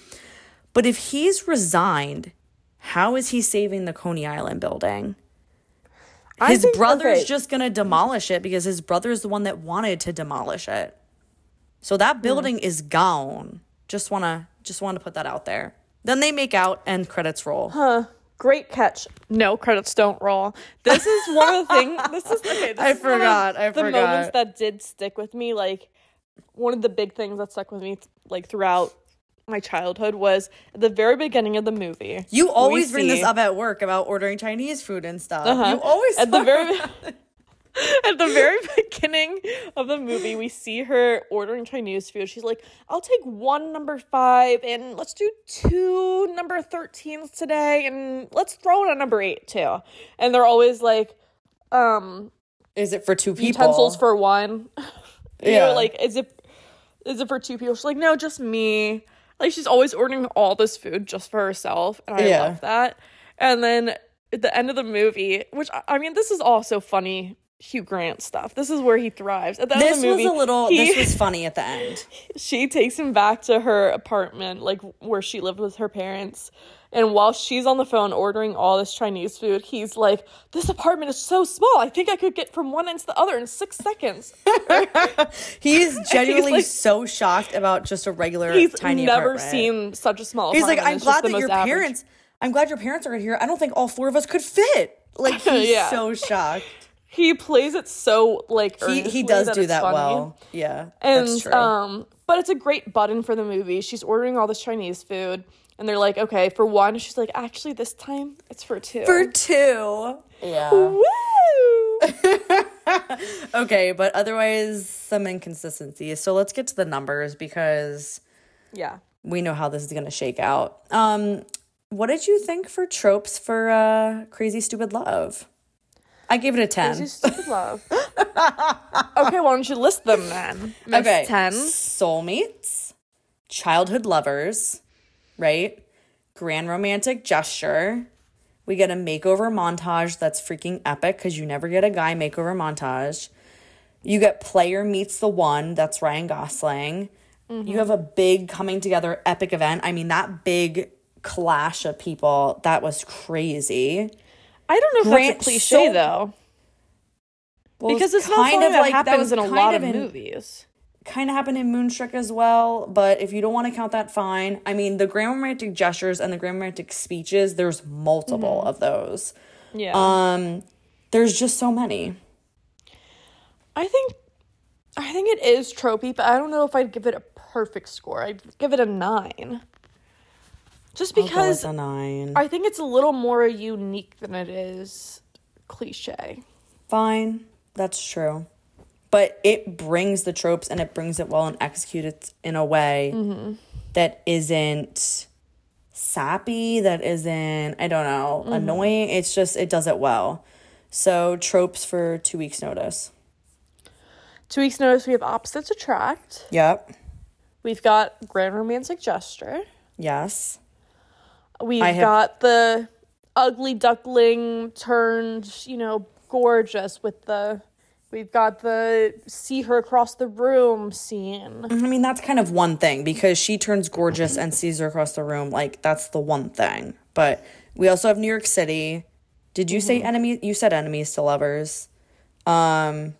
[SPEAKER 3] But if he's resigned, how is he saving the Coney Island building? His brother's just gonna demolish it because his brother's the one that wanted to demolish it. So that hmm. building is gone. Just wanna just wanna put that out there. Then they make out and credits roll. Huh.
[SPEAKER 2] Great catch. No credits don't roll. This is one of the things. This is okay. This
[SPEAKER 3] I
[SPEAKER 2] is
[SPEAKER 3] forgot, I
[SPEAKER 2] the
[SPEAKER 3] forgot.
[SPEAKER 2] moments that did stick with me. Like one of the big things that stuck with me, like throughout my childhood, was at the very beginning of the movie.
[SPEAKER 3] You always bring this up at work about ordering Chinese food and stuff.
[SPEAKER 2] Uh-huh.
[SPEAKER 3] You always
[SPEAKER 2] at the very at the very beginning of the movie we see her ordering chinese food she's like i'll take one number five and let's do two number 13s today and let's throw in a number eight too and they're always like um
[SPEAKER 3] Is it for two people?
[SPEAKER 2] utensils for one you
[SPEAKER 3] Yeah.
[SPEAKER 2] know, like is it is it for two people she's like no just me like she's always ordering all this food just for herself and i
[SPEAKER 3] Yeah.
[SPEAKER 2] love that and then at the end of the movie which I- mean this is also funny hugh grant stuff this is where he thrives at the end
[SPEAKER 3] This
[SPEAKER 2] of the movie
[SPEAKER 3] was a little
[SPEAKER 2] he-
[SPEAKER 3] this was funny at the end.
[SPEAKER 2] she takes him back to her apartment like where she lived with her parents And while she's on the phone ordering all this Chinese food, he's like, This apartment is so small. I think I could get from one end to the other in six seconds.
[SPEAKER 3] He's genuinely
[SPEAKER 2] like-
[SPEAKER 3] so shocked about just a regular
[SPEAKER 2] He's
[SPEAKER 3] tiny
[SPEAKER 2] never
[SPEAKER 3] apartment.
[SPEAKER 2] seen such a small
[SPEAKER 3] He's like. I'm glad that your
[SPEAKER 2] average."
[SPEAKER 3] parents. I'm glad your parents are here. I don't think all four of us could fit. Like he's
[SPEAKER 2] Yeah.
[SPEAKER 3] so shocked.
[SPEAKER 2] He plays it so like
[SPEAKER 3] He he does do that
[SPEAKER 2] funny.
[SPEAKER 3] well. Yeah,
[SPEAKER 2] And
[SPEAKER 3] that's true.
[SPEAKER 2] um, but it's a great button for the movie. She's ordering all this Chinese food, and they're like, okay, for one, she's like, actually, this time it's for two.
[SPEAKER 3] For two. Yeah.
[SPEAKER 2] woo.
[SPEAKER 3] Okay, but otherwise some inconsistencies. So let's get to the numbers because
[SPEAKER 2] yeah.
[SPEAKER 3] we know how this is gonna shake out. Um, what did you think for tropes for uh Crazy Stupid Love? I gave it a ten.
[SPEAKER 2] Crazy stupid love. okay, why don't you list them then? Miss
[SPEAKER 3] Okay.
[SPEAKER 2] Ten.
[SPEAKER 3] Soulmates, childhood lovers, right? Grand romantic gesture. We get a makeover montage that's freaking epic because you never get a guy makeover montage. You get player meets the one, that's Ryan Gosling. You have a big coming together epic event. I mean, that big clash of people, that was crazy.
[SPEAKER 2] I don't know if
[SPEAKER 3] Grant-
[SPEAKER 2] that's a cliche
[SPEAKER 3] so-
[SPEAKER 2] though,
[SPEAKER 3] Well,
[SPEAKER 2] because it's not
[SPEAKER 3] kind
[SPEAKER 2] something
[SPEAKER 3] of
[SPEAKER 2] that
[SPEAKER 3] like- that
[SPEAKER 2] happens
[SPEAKER 3] was
[SPEAKER 2] in a lot of
[SPEAKER 3] in-
[SPEAKER 2] movies.
[SPEAKER 3] Kind of happened in Moonstruck as well, but if you don't want to count that, fine. I mean, the grand romantic gestures and the grand romantic speeches, there's multiple of those.
[SPEAKER 2] Yeah.
[SPEAKER 3] Um, there's just so many.
[SPEAKER 2] I think I think it is tropey, but I don't know if I'd give it a perfect score. I'd give it a nine. Just because
[SPEAKER 3] a nine.
[SPEAKER 2] I think it's a little more unique than it is cliche.
[SPEAKER 3] Fine, that's true. But it brings the tropes and it brings it well and executes it in a way mm-hmm. that isn't sappy, that isn't, I don't know, mm-hmm. annoying. It's just, it does it well. So, tropes for two weeks' notice.
[SPEAKER 2] Two weeks notice we have opposites attract.
[SPEAKER 3] Yep.
[SPEAKER 2] We've got grand romantic gesture.
[SPEAKER 3] Yes.
[SPEAKER 2] We've
[SPEAKER 3] have-
[SPEAKER 2] got the ugly duckling turned, you know, gorgeous with the we've got the see her across the room scene.
[SPEAKER 3] I mean, that's kind of one thing because she turns gorgeous and sees her across the room. Like, that's the one thing. But we also have New York City. Did you say enemy? You said enemies to lovers. Um,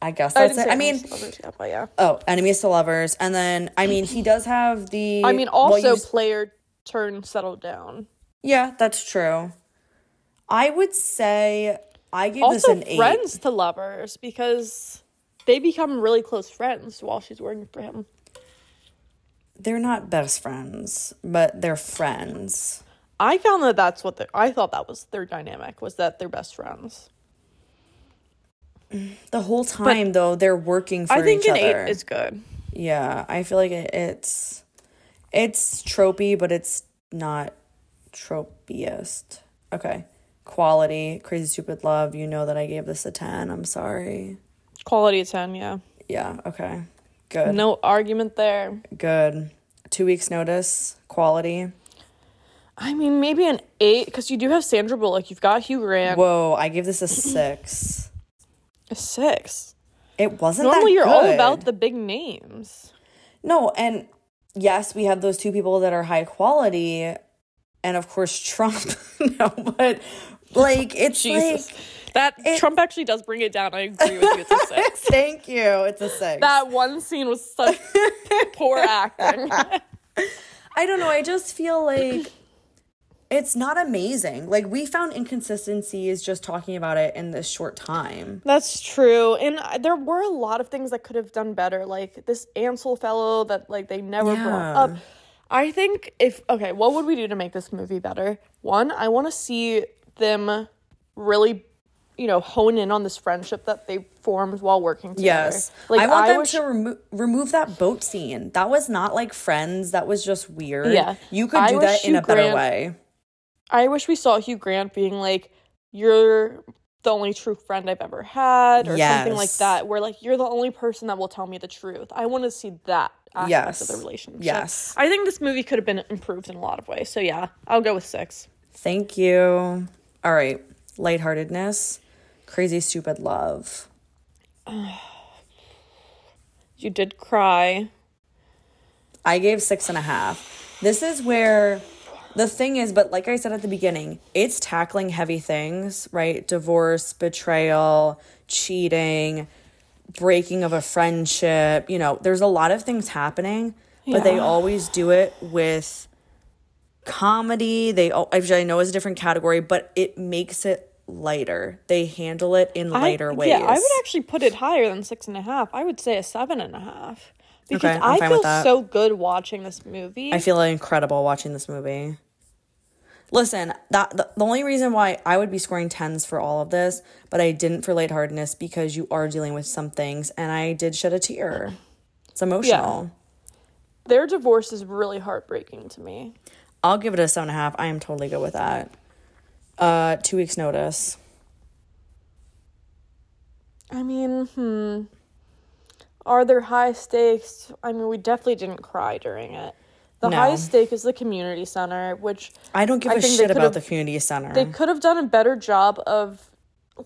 [SPEAKER 3] I guess
[SPEAKER 2] I
[SPEAKER 3] that's
[SPEAKER 2] didn't
[SPEAKER 3] it. I mean,
[SPEAKER 2] lovers but yeah.
[SPEAKER 3] oh, enemies to lovers. And then, I mean, he does have the.
[SPEAKER 2] I mean,
[SPEAKER 3] well,
[SPEAKER 2] also
[SPEAKER 3] you-
[SPEAKER 2] player turn settled down.
[SPEAKER 3] yeah, that's true. I would say I gave this
[SPEAKER 2] Also
[SPEAKER 3] an eight.
[SPEAKER 2] friends to lovers because they become really close friends while she's working for him.
[SPEAKER 3] They're not best friends, but they're friends.
[SPEAKER 2] I found that that's what the I thought that was their dynamic was that they're best friends.
[SPEAKER 3] The whole time, though, they're working for
[SPEAKER 2] I think
[SPEAKER 3] each
[SPEAKER 2] an
[SPEAKER 3] other.
[SPEAKER 2] eight is good.
[SPEAKER 3] Yeah, I feel like it, it's it's tropey, but it's not tropiest. Okay. Quality, Crazy Stupid Love. You know that I gave this a 10. I'm sorry.
[SPEAKER 2] Quality ten, yeah.
[SPEAKER 3] Yeah, okay. Good.
[SPEAKER 2] No argument there.
[SPEAKER 3] Good. Two weeks notice. Quality.
[SPEAKER 2] I mean, maybe an eight because you do have Sandra Bullock. You've got Hugh Grant.
[SPEAKER 3] Whoa, I gave this a six.
[SPEAKER 2] A six.
[SPEAKER 3] It wasn't
[SPEAKER 2] Normally, you're all about the big names.
[SPEAKER 3] No, and yes, we have those two people that are high quality, and of course Trump. no, but like it's
[SPEAKER 2] Jesus,
[SPEAKER 3] like
[SPEAKER 2] that
[SPEAKER 3] it-
[SPEAKER 2] Trump actually does bring it down. I agree with you. It's a six.
[SPEAKER 3] thank you. It's a six.
[SPEAKER 2] that one scene was such poor acting.
[SPEAKER 3] I don't know. I just feel like it's not amazing. Like we found inconsistencies just talking about it in this short time.
[SPEAKER 2] That's true, and there were a lot of things that could have done better, like this Ansel fellow that like they never brought up. I think if okay, what would we do to make this movie better? One, I want to see them really, you know, hone in on this friendship that they formed while working together.
[SPEAKER 3] Yes.
[SPEAKER 2] like
[SPEAKER 3] I want them
[SPEAKER 2] wish-
[SPEAKER 3] to remo- remove that boat scene. That was not like friends. That was just weird.
[SPEAKER 2] Yeah.
[SPEAKER 3] You could
[SPEAKER 2] I
[SPEAKER 3] do that in
[SPEAKER 2] Hugh
[SPEAKER 3] a better way.
[SPEAKER 2] I wish we saw Hugh Grant being like, "You're the only true friend I've ever had," or something like that, where like you're the only person that will tell me the truth. I want to see that aspect
[SPEAKER 3] Yes.
[SPEAKER 2] of the relationship.
[SPEAKER 3] Yes.
[SPEAKER 2] I think this movie could have been improved in a lot of ways. So yeah, I'll go with six.
[SPEAKER 3] Thank you. All right. Lightheartedness. Crazy stupid love.
[SPEAKER 2] You did cry.
[SPEAKER 3] I gave six and a half. This is where the thing is, but like I said at the beginning, it's tackling heavy things, right? Divorce, betrayal, cheating, breaking of a friendship. You know, there's a lot of things happening, but they always do it with comedy. They, I know it's a different category, but it makes it lighter. They handle it in
[SPEAKER 2] I-
[SPEAKER 3] lighter ways.
[SPEAKER 2] Yeah, I would actually put it higher than six and a half. I would say a seven and a half. Because
[SPEAKER 3] Okay,
[SPEAKER 2] I feel so good watching this movie.
[SPEAKER 3] I feel incredible watching this movie. Listen, that the, the only reason why I would be scoring tens for all of this, but I didn't for lightheartedness because you are dealing with some things, and I did shed a tear. It's emotional.
[SPEAKER 2] Their divorce is really heartbreaking to me.
[SPEAKER 3] I'll give it a seven and a half. I am totally good with that. Uh, two weeks notice.
[SPEAKER 2] I mean, hmm. Are there high stakes? I mean, we definitely didn't cry during it. The
[SPEAKER 3] No.
[SPEAKER 2] highest stake is the community center, which
[SPEAKER 3] I don't give
[SPEAKER 2] I
[SPEAKER 3] a shit about the community center.
[SPEAKER 2] they could have done a better job of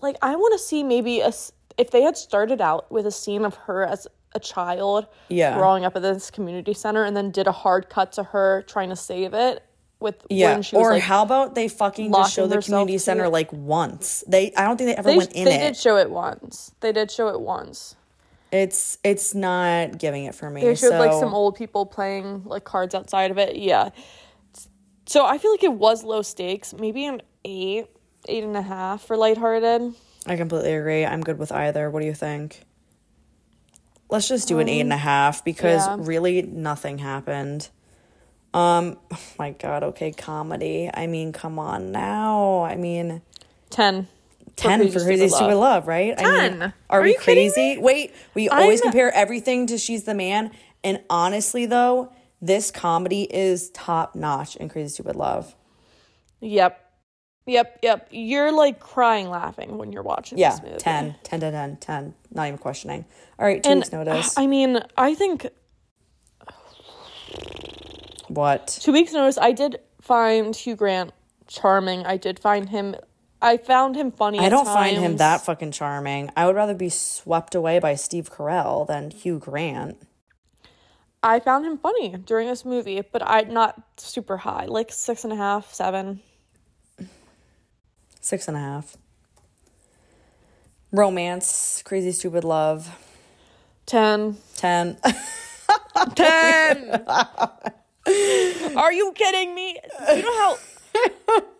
[SPEAKER 2] like i want to see maybe a if they had started out with a scene of her as a child
[SPEAKER 3] Yeah.
[SPEAKER 2] growing up at this community center and then did a hard cut to her trying to save it with
[SPEAKER 3] yeah,
[SPEAKER 2] when she was
[SPEAKER 3] or
[SPEAKER 2] like
[SPEAKER 3] how about they fucking just show the community center like once? They, I don't think they ever
[SPEAKER 2] they,
[SPEAKER 3] went in
[SPEAKER 2] they
[SPEAKER 3] it.
[SPEAKER 2] They did show it once they did show it once
[SPEAKER 3] it's it's not giving it for me.
[SPEAKER 2] they showed like some old people playing like cards outside of it yeah so i feel like it was low stakes maybe an eight eight and a half for lighthearted
[SPEAKER 3] I completely agree. I'm good with either. What do you think? Let's just do an eight and a half because
[SPEAKER 2] Um, yeah.
[SPEAKER 3] really nothing happened. Um, oh my God. Okay, comedy. I mean, come on now. I mean,
[SPEAKER 2] 10
[SPEAKER 3] ten for Crazy Stupid Love, right? I mean,
[SPEAKER 2] 10.
[SPEAKER 3] are,
[SPEAKER 2] Are
[SPEAKER 3] we crazy? Wait, we always
[SPEAKER 2] I'm-
[SPEAKER 3] compare everything to She's the Man, and honestly, though, this comedy is top notch in Crazy Stupid Love.
[SPEAKER 2] Yep. Yep, yep. You're like crying laughing when you're watching
[SPEAKER 3] Yeah,
[SPEAKER 2] this movie.
[SPEAKER 3] 10, 10 to 10, 10. Not even questioning. All right, two
[SPEAKER 2] And
[SPEAKER 3] weeks notice.
[SPEAKER 2] I mean, I think
[SPEAKER 3] what?
[SPEAKER 2] two weeks notice I did find Hugh Grant charming. I did find him I found him funny.
[SPEAKER 3] I don't find him that fucking charming. I would rather be swept away by Steve Carell than Hugh Grant.
[SPEAKER 2] I found him funny during this movie, but I not super high, like six and a half, seven.
[SPEAKER 3] Six and a half. Romance, crazy stupid love,
[SPEAKER 2] Ten.
[SPEAKER 3] ten.
[SPEAKER 2] Ten. Are you kidding me? You know how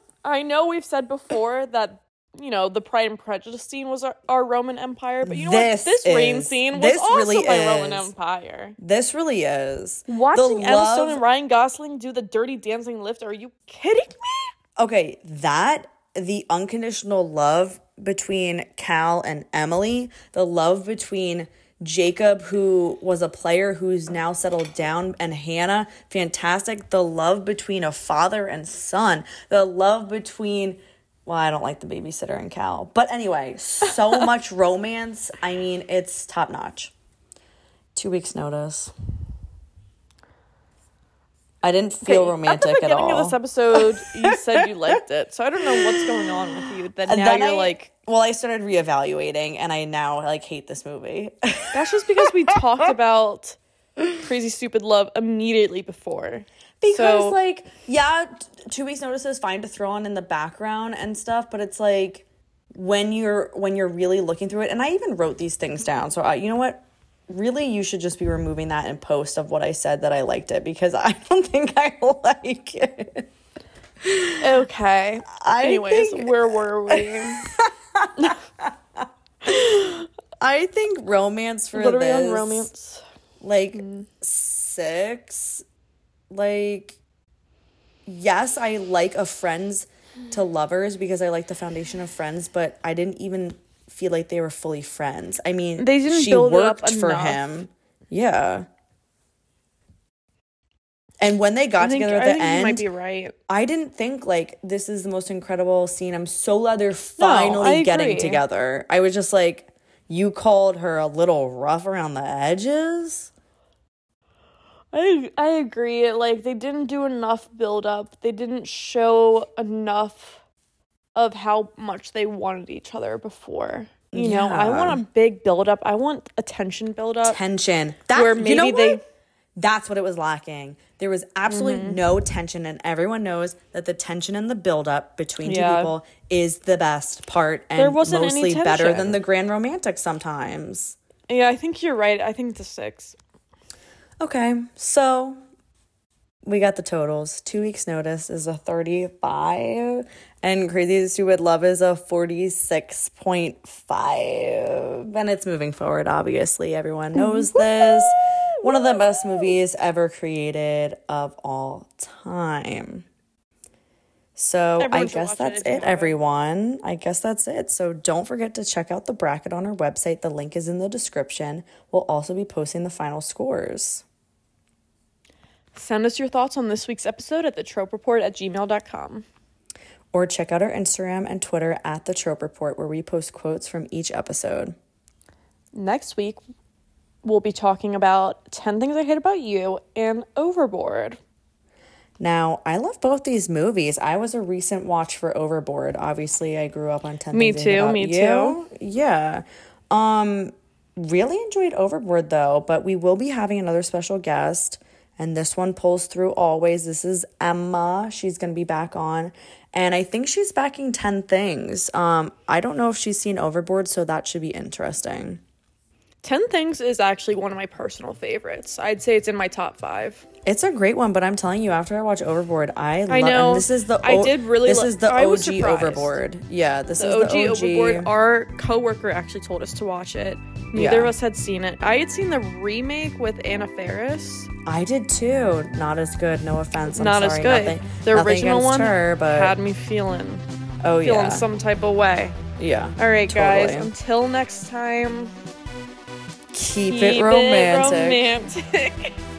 [SPEAKER 2] I know we've said before that you know the Pride and Prejudice scene was our, our Roman Empire, but you know
[SPEAKER 3] This
[SPEAKER 2] what? This rain scene was
[SPEAKER 3] this
[SPEAKER 2] also
[SPEAKER 3] really
[SPEAKER 2] my Roman. Empire.
[SPEAKER 3] this really is
[SPEAKER 2] Watching
[SPEAKER 3] The
[SPEAKER 2] Emma Stone and Ryan Gosling do the Dirty Dancing lift. Are you kidding me?
[SPEAKER 3] okay, that the unconditional love between Cal and Emily, the love between Jacob, who was a player who's now settled down, and Hannah, fantastic. The love between a father and son, the love between, well, I don't like the babysitter and Cal, but anyway, so much romance. I mean, it's top notch. Two weeks' notice. I didn't feel
[SPEAKER 2] Okay,
[SPEAKER 3] romantic
[SPEAKER 2] at the
[SPEAKER 3] at all.
[SPEAKER 2] of this episode, you said you liked it, so I don't know what's going on with you. That
[SPEAKER 3] And
[SPEAKER 2] now
[SPEAKER 3] then
[SPEAKER 2] you're
[SPEAKER 3] I-
[SPEAKER 2] like,
[SPEAKER 3] well, I started reevaluating, and I now like hate this movie.
[SPEAKER 2] that's just because we talked about Crazy Stupid Love immediately before.
[SPEAKER 3] because
[SPEAKER 2] So-
[SPEAKER 3] like, yeah, t- two weeks notice is fine to throw on in the background and stuff, but it's like when you're when you're really looking through it, and I even wrote these things down. So I, you know what? Really, you should just be removing that in post of what I said that I liked it because I don't think I like it.
[SPEAKER 2] Okay.
[SPEAKER 3] I
[SPEAKER 2] Anyways,
[SPEAKER 3] think-
[SPEAKER 2] where were we?
[SPEAKER 3] I think romance for
[SPEAKER 2] we
[SPEAKER 3] this,
[SPEAKER 2] on romance?
[SPEAKER 3] like
[SPEAKER 2] Mm.
[SPEAKER 3] six like yes i like a friends to lovers because i like the foundation of friends but i didn't even feel like they were fully friends i mean
[SPEAKER 2] They didn't
[SPEAKER 3] she
[SPEAKER 2] build
[SPEAKER 3] worked for
[SPEAKER 2] enough.
[SPEAKER 3] him yeah and when they got
[SPEAKER 2] think,
[SPEAKER 3] together at the end
[SPEAKER 2] might be right.
[SPEAKER 3] i didn't think like this is the most incredible scene i'm so glad they're finally
[SPEAKER 2] I
[SPEAKER 3] getting together i was just like you called her a little rough around the edges
[SPEAKER 2] I I agree. Like they didn't do enough build up. They didn't show enough of how much they wanted each other before. You know, I want a big build up. I want attention build up.
[SPEAKER 3] tension. That
[SPEAKER 2] Where
[SPEAKER 3] you know
[SPEAKER 2] maybe they-
[SPEAKER 3] what? That's what it was lacking. There was absolutely
[SPEAKER 2] Mm-hmm.
[SPEAKER 3] no tension, and everyone knows that the tension and the buildup between two
[SPEAKER 2] Yeah.
[SPEAKER 3] people is the best part and
[SPEAKER 2] There wasn't
[SPEAKER 3] mostly better than the grand romantic sometimes.
[SPEAKER 2] Yeah, I think you're right. I think it's a six.
[SPEAKER 3] Okay, so we got the totals. Two weeks' notice is a 35, and Crazy Stupid Love is a 46.5. And it's moving forward, obviously. Everyone knows this. One of the best movies ever created of all time. So I
[SPEAKER 2] Everyone should
[SPEAKER 3] guess
[SPEAKER 2] watch it
[SPEAKER 3] that's it, everyone. I guess that's it. So don't forget to check out the bracket on our website. The link is in the description. We'll also be posting the final scores.
[SPEAKER 2] Send us your thoughts on this week's episode at the trope report at gmail.com.
[SPEAKER 3] Or check out our Instagram and Twitter at the Trope Report, where we post quotes from each episode.
[SPEAKER 2] Next week, we'll be talking about 10 Things I Hate About You and Overboard.
[SPEAKER 3] Now, I love both these movies. I was a recent watch for Overboard. Obviously, I grew up on 10
[SPEAKER 2] Me
[SPEAKER 3] Things I Hate
[SPEAKER 2] too,
[SPEAKER 3] About
[SPEAKER 2] me
[SPEAKER 3] You.
[SPEAKER 2] too.
[SPEAKER 3] Yeah. Um really enjoyed Overboard though, but we will be having another special guest and this one pulls through always. This is Emma. She's going to be back on and I think she's backing 10 things. Um I don't know if she's seen Overboard, so that should be interesting.
[SPEAKER 2] 10 Things is actually one of my personal favorites. I'd say it's in my top five.
[SPEAKER 3] It's a great one, but I'm telling you, after I watch Overboard, I,
[SPEAKER 2] I
[SPEAKER 3] love.
[SPEAKER 2] know.
[SPEAKER 3] And this is the
[SPEAKER 2] I
[SPEAKER 3] o-
[SPEAKER 2] did really
[SPEAKER 3] This
[SPEAKER 2] lo-
[SPEAKER 3] is the
[SPEAKER 2] I
[SPEAKER 3] OG. Overboard. Yeah, this
[SPEAKER 2] The
[SPEAKER 3] is
[SPEAKER 2] OG,
[SPEAKER 3] the OG.
[SPEAKER 2] Overboard, our coworker actually told us to watch it. Neither
[SPEAKER 3] Yeah.
[SPEAKER 2] of us had seen it. I had seen the remake with Anna Faris.
[SPEAKER 3] I did too. Not as good. No offense. I'm
[SPEAKER 2] Not
[SPEAKER 3] sorry.
[SPEAKER 2] as good.
[SPEAKER 3] Nothing,
[SPEAKER 2] the original one
[SPEAKER 3] her, but
[SPEAKER 2] had me feeling
[SPEAKER 3] oh
[SPEAKER 2] feeling
[SPEAKER 3] yeah,
[SPEAKER 2] some type of way.
[SPEAKER 3] yeah.
[SPEAKER 2] All right, guys. Until next time,
[SPEAKER 3] Keep,
[SPEAKER 2] keep
[SPEAKER 3] it romantic.
[SPEAKER 2] romantic.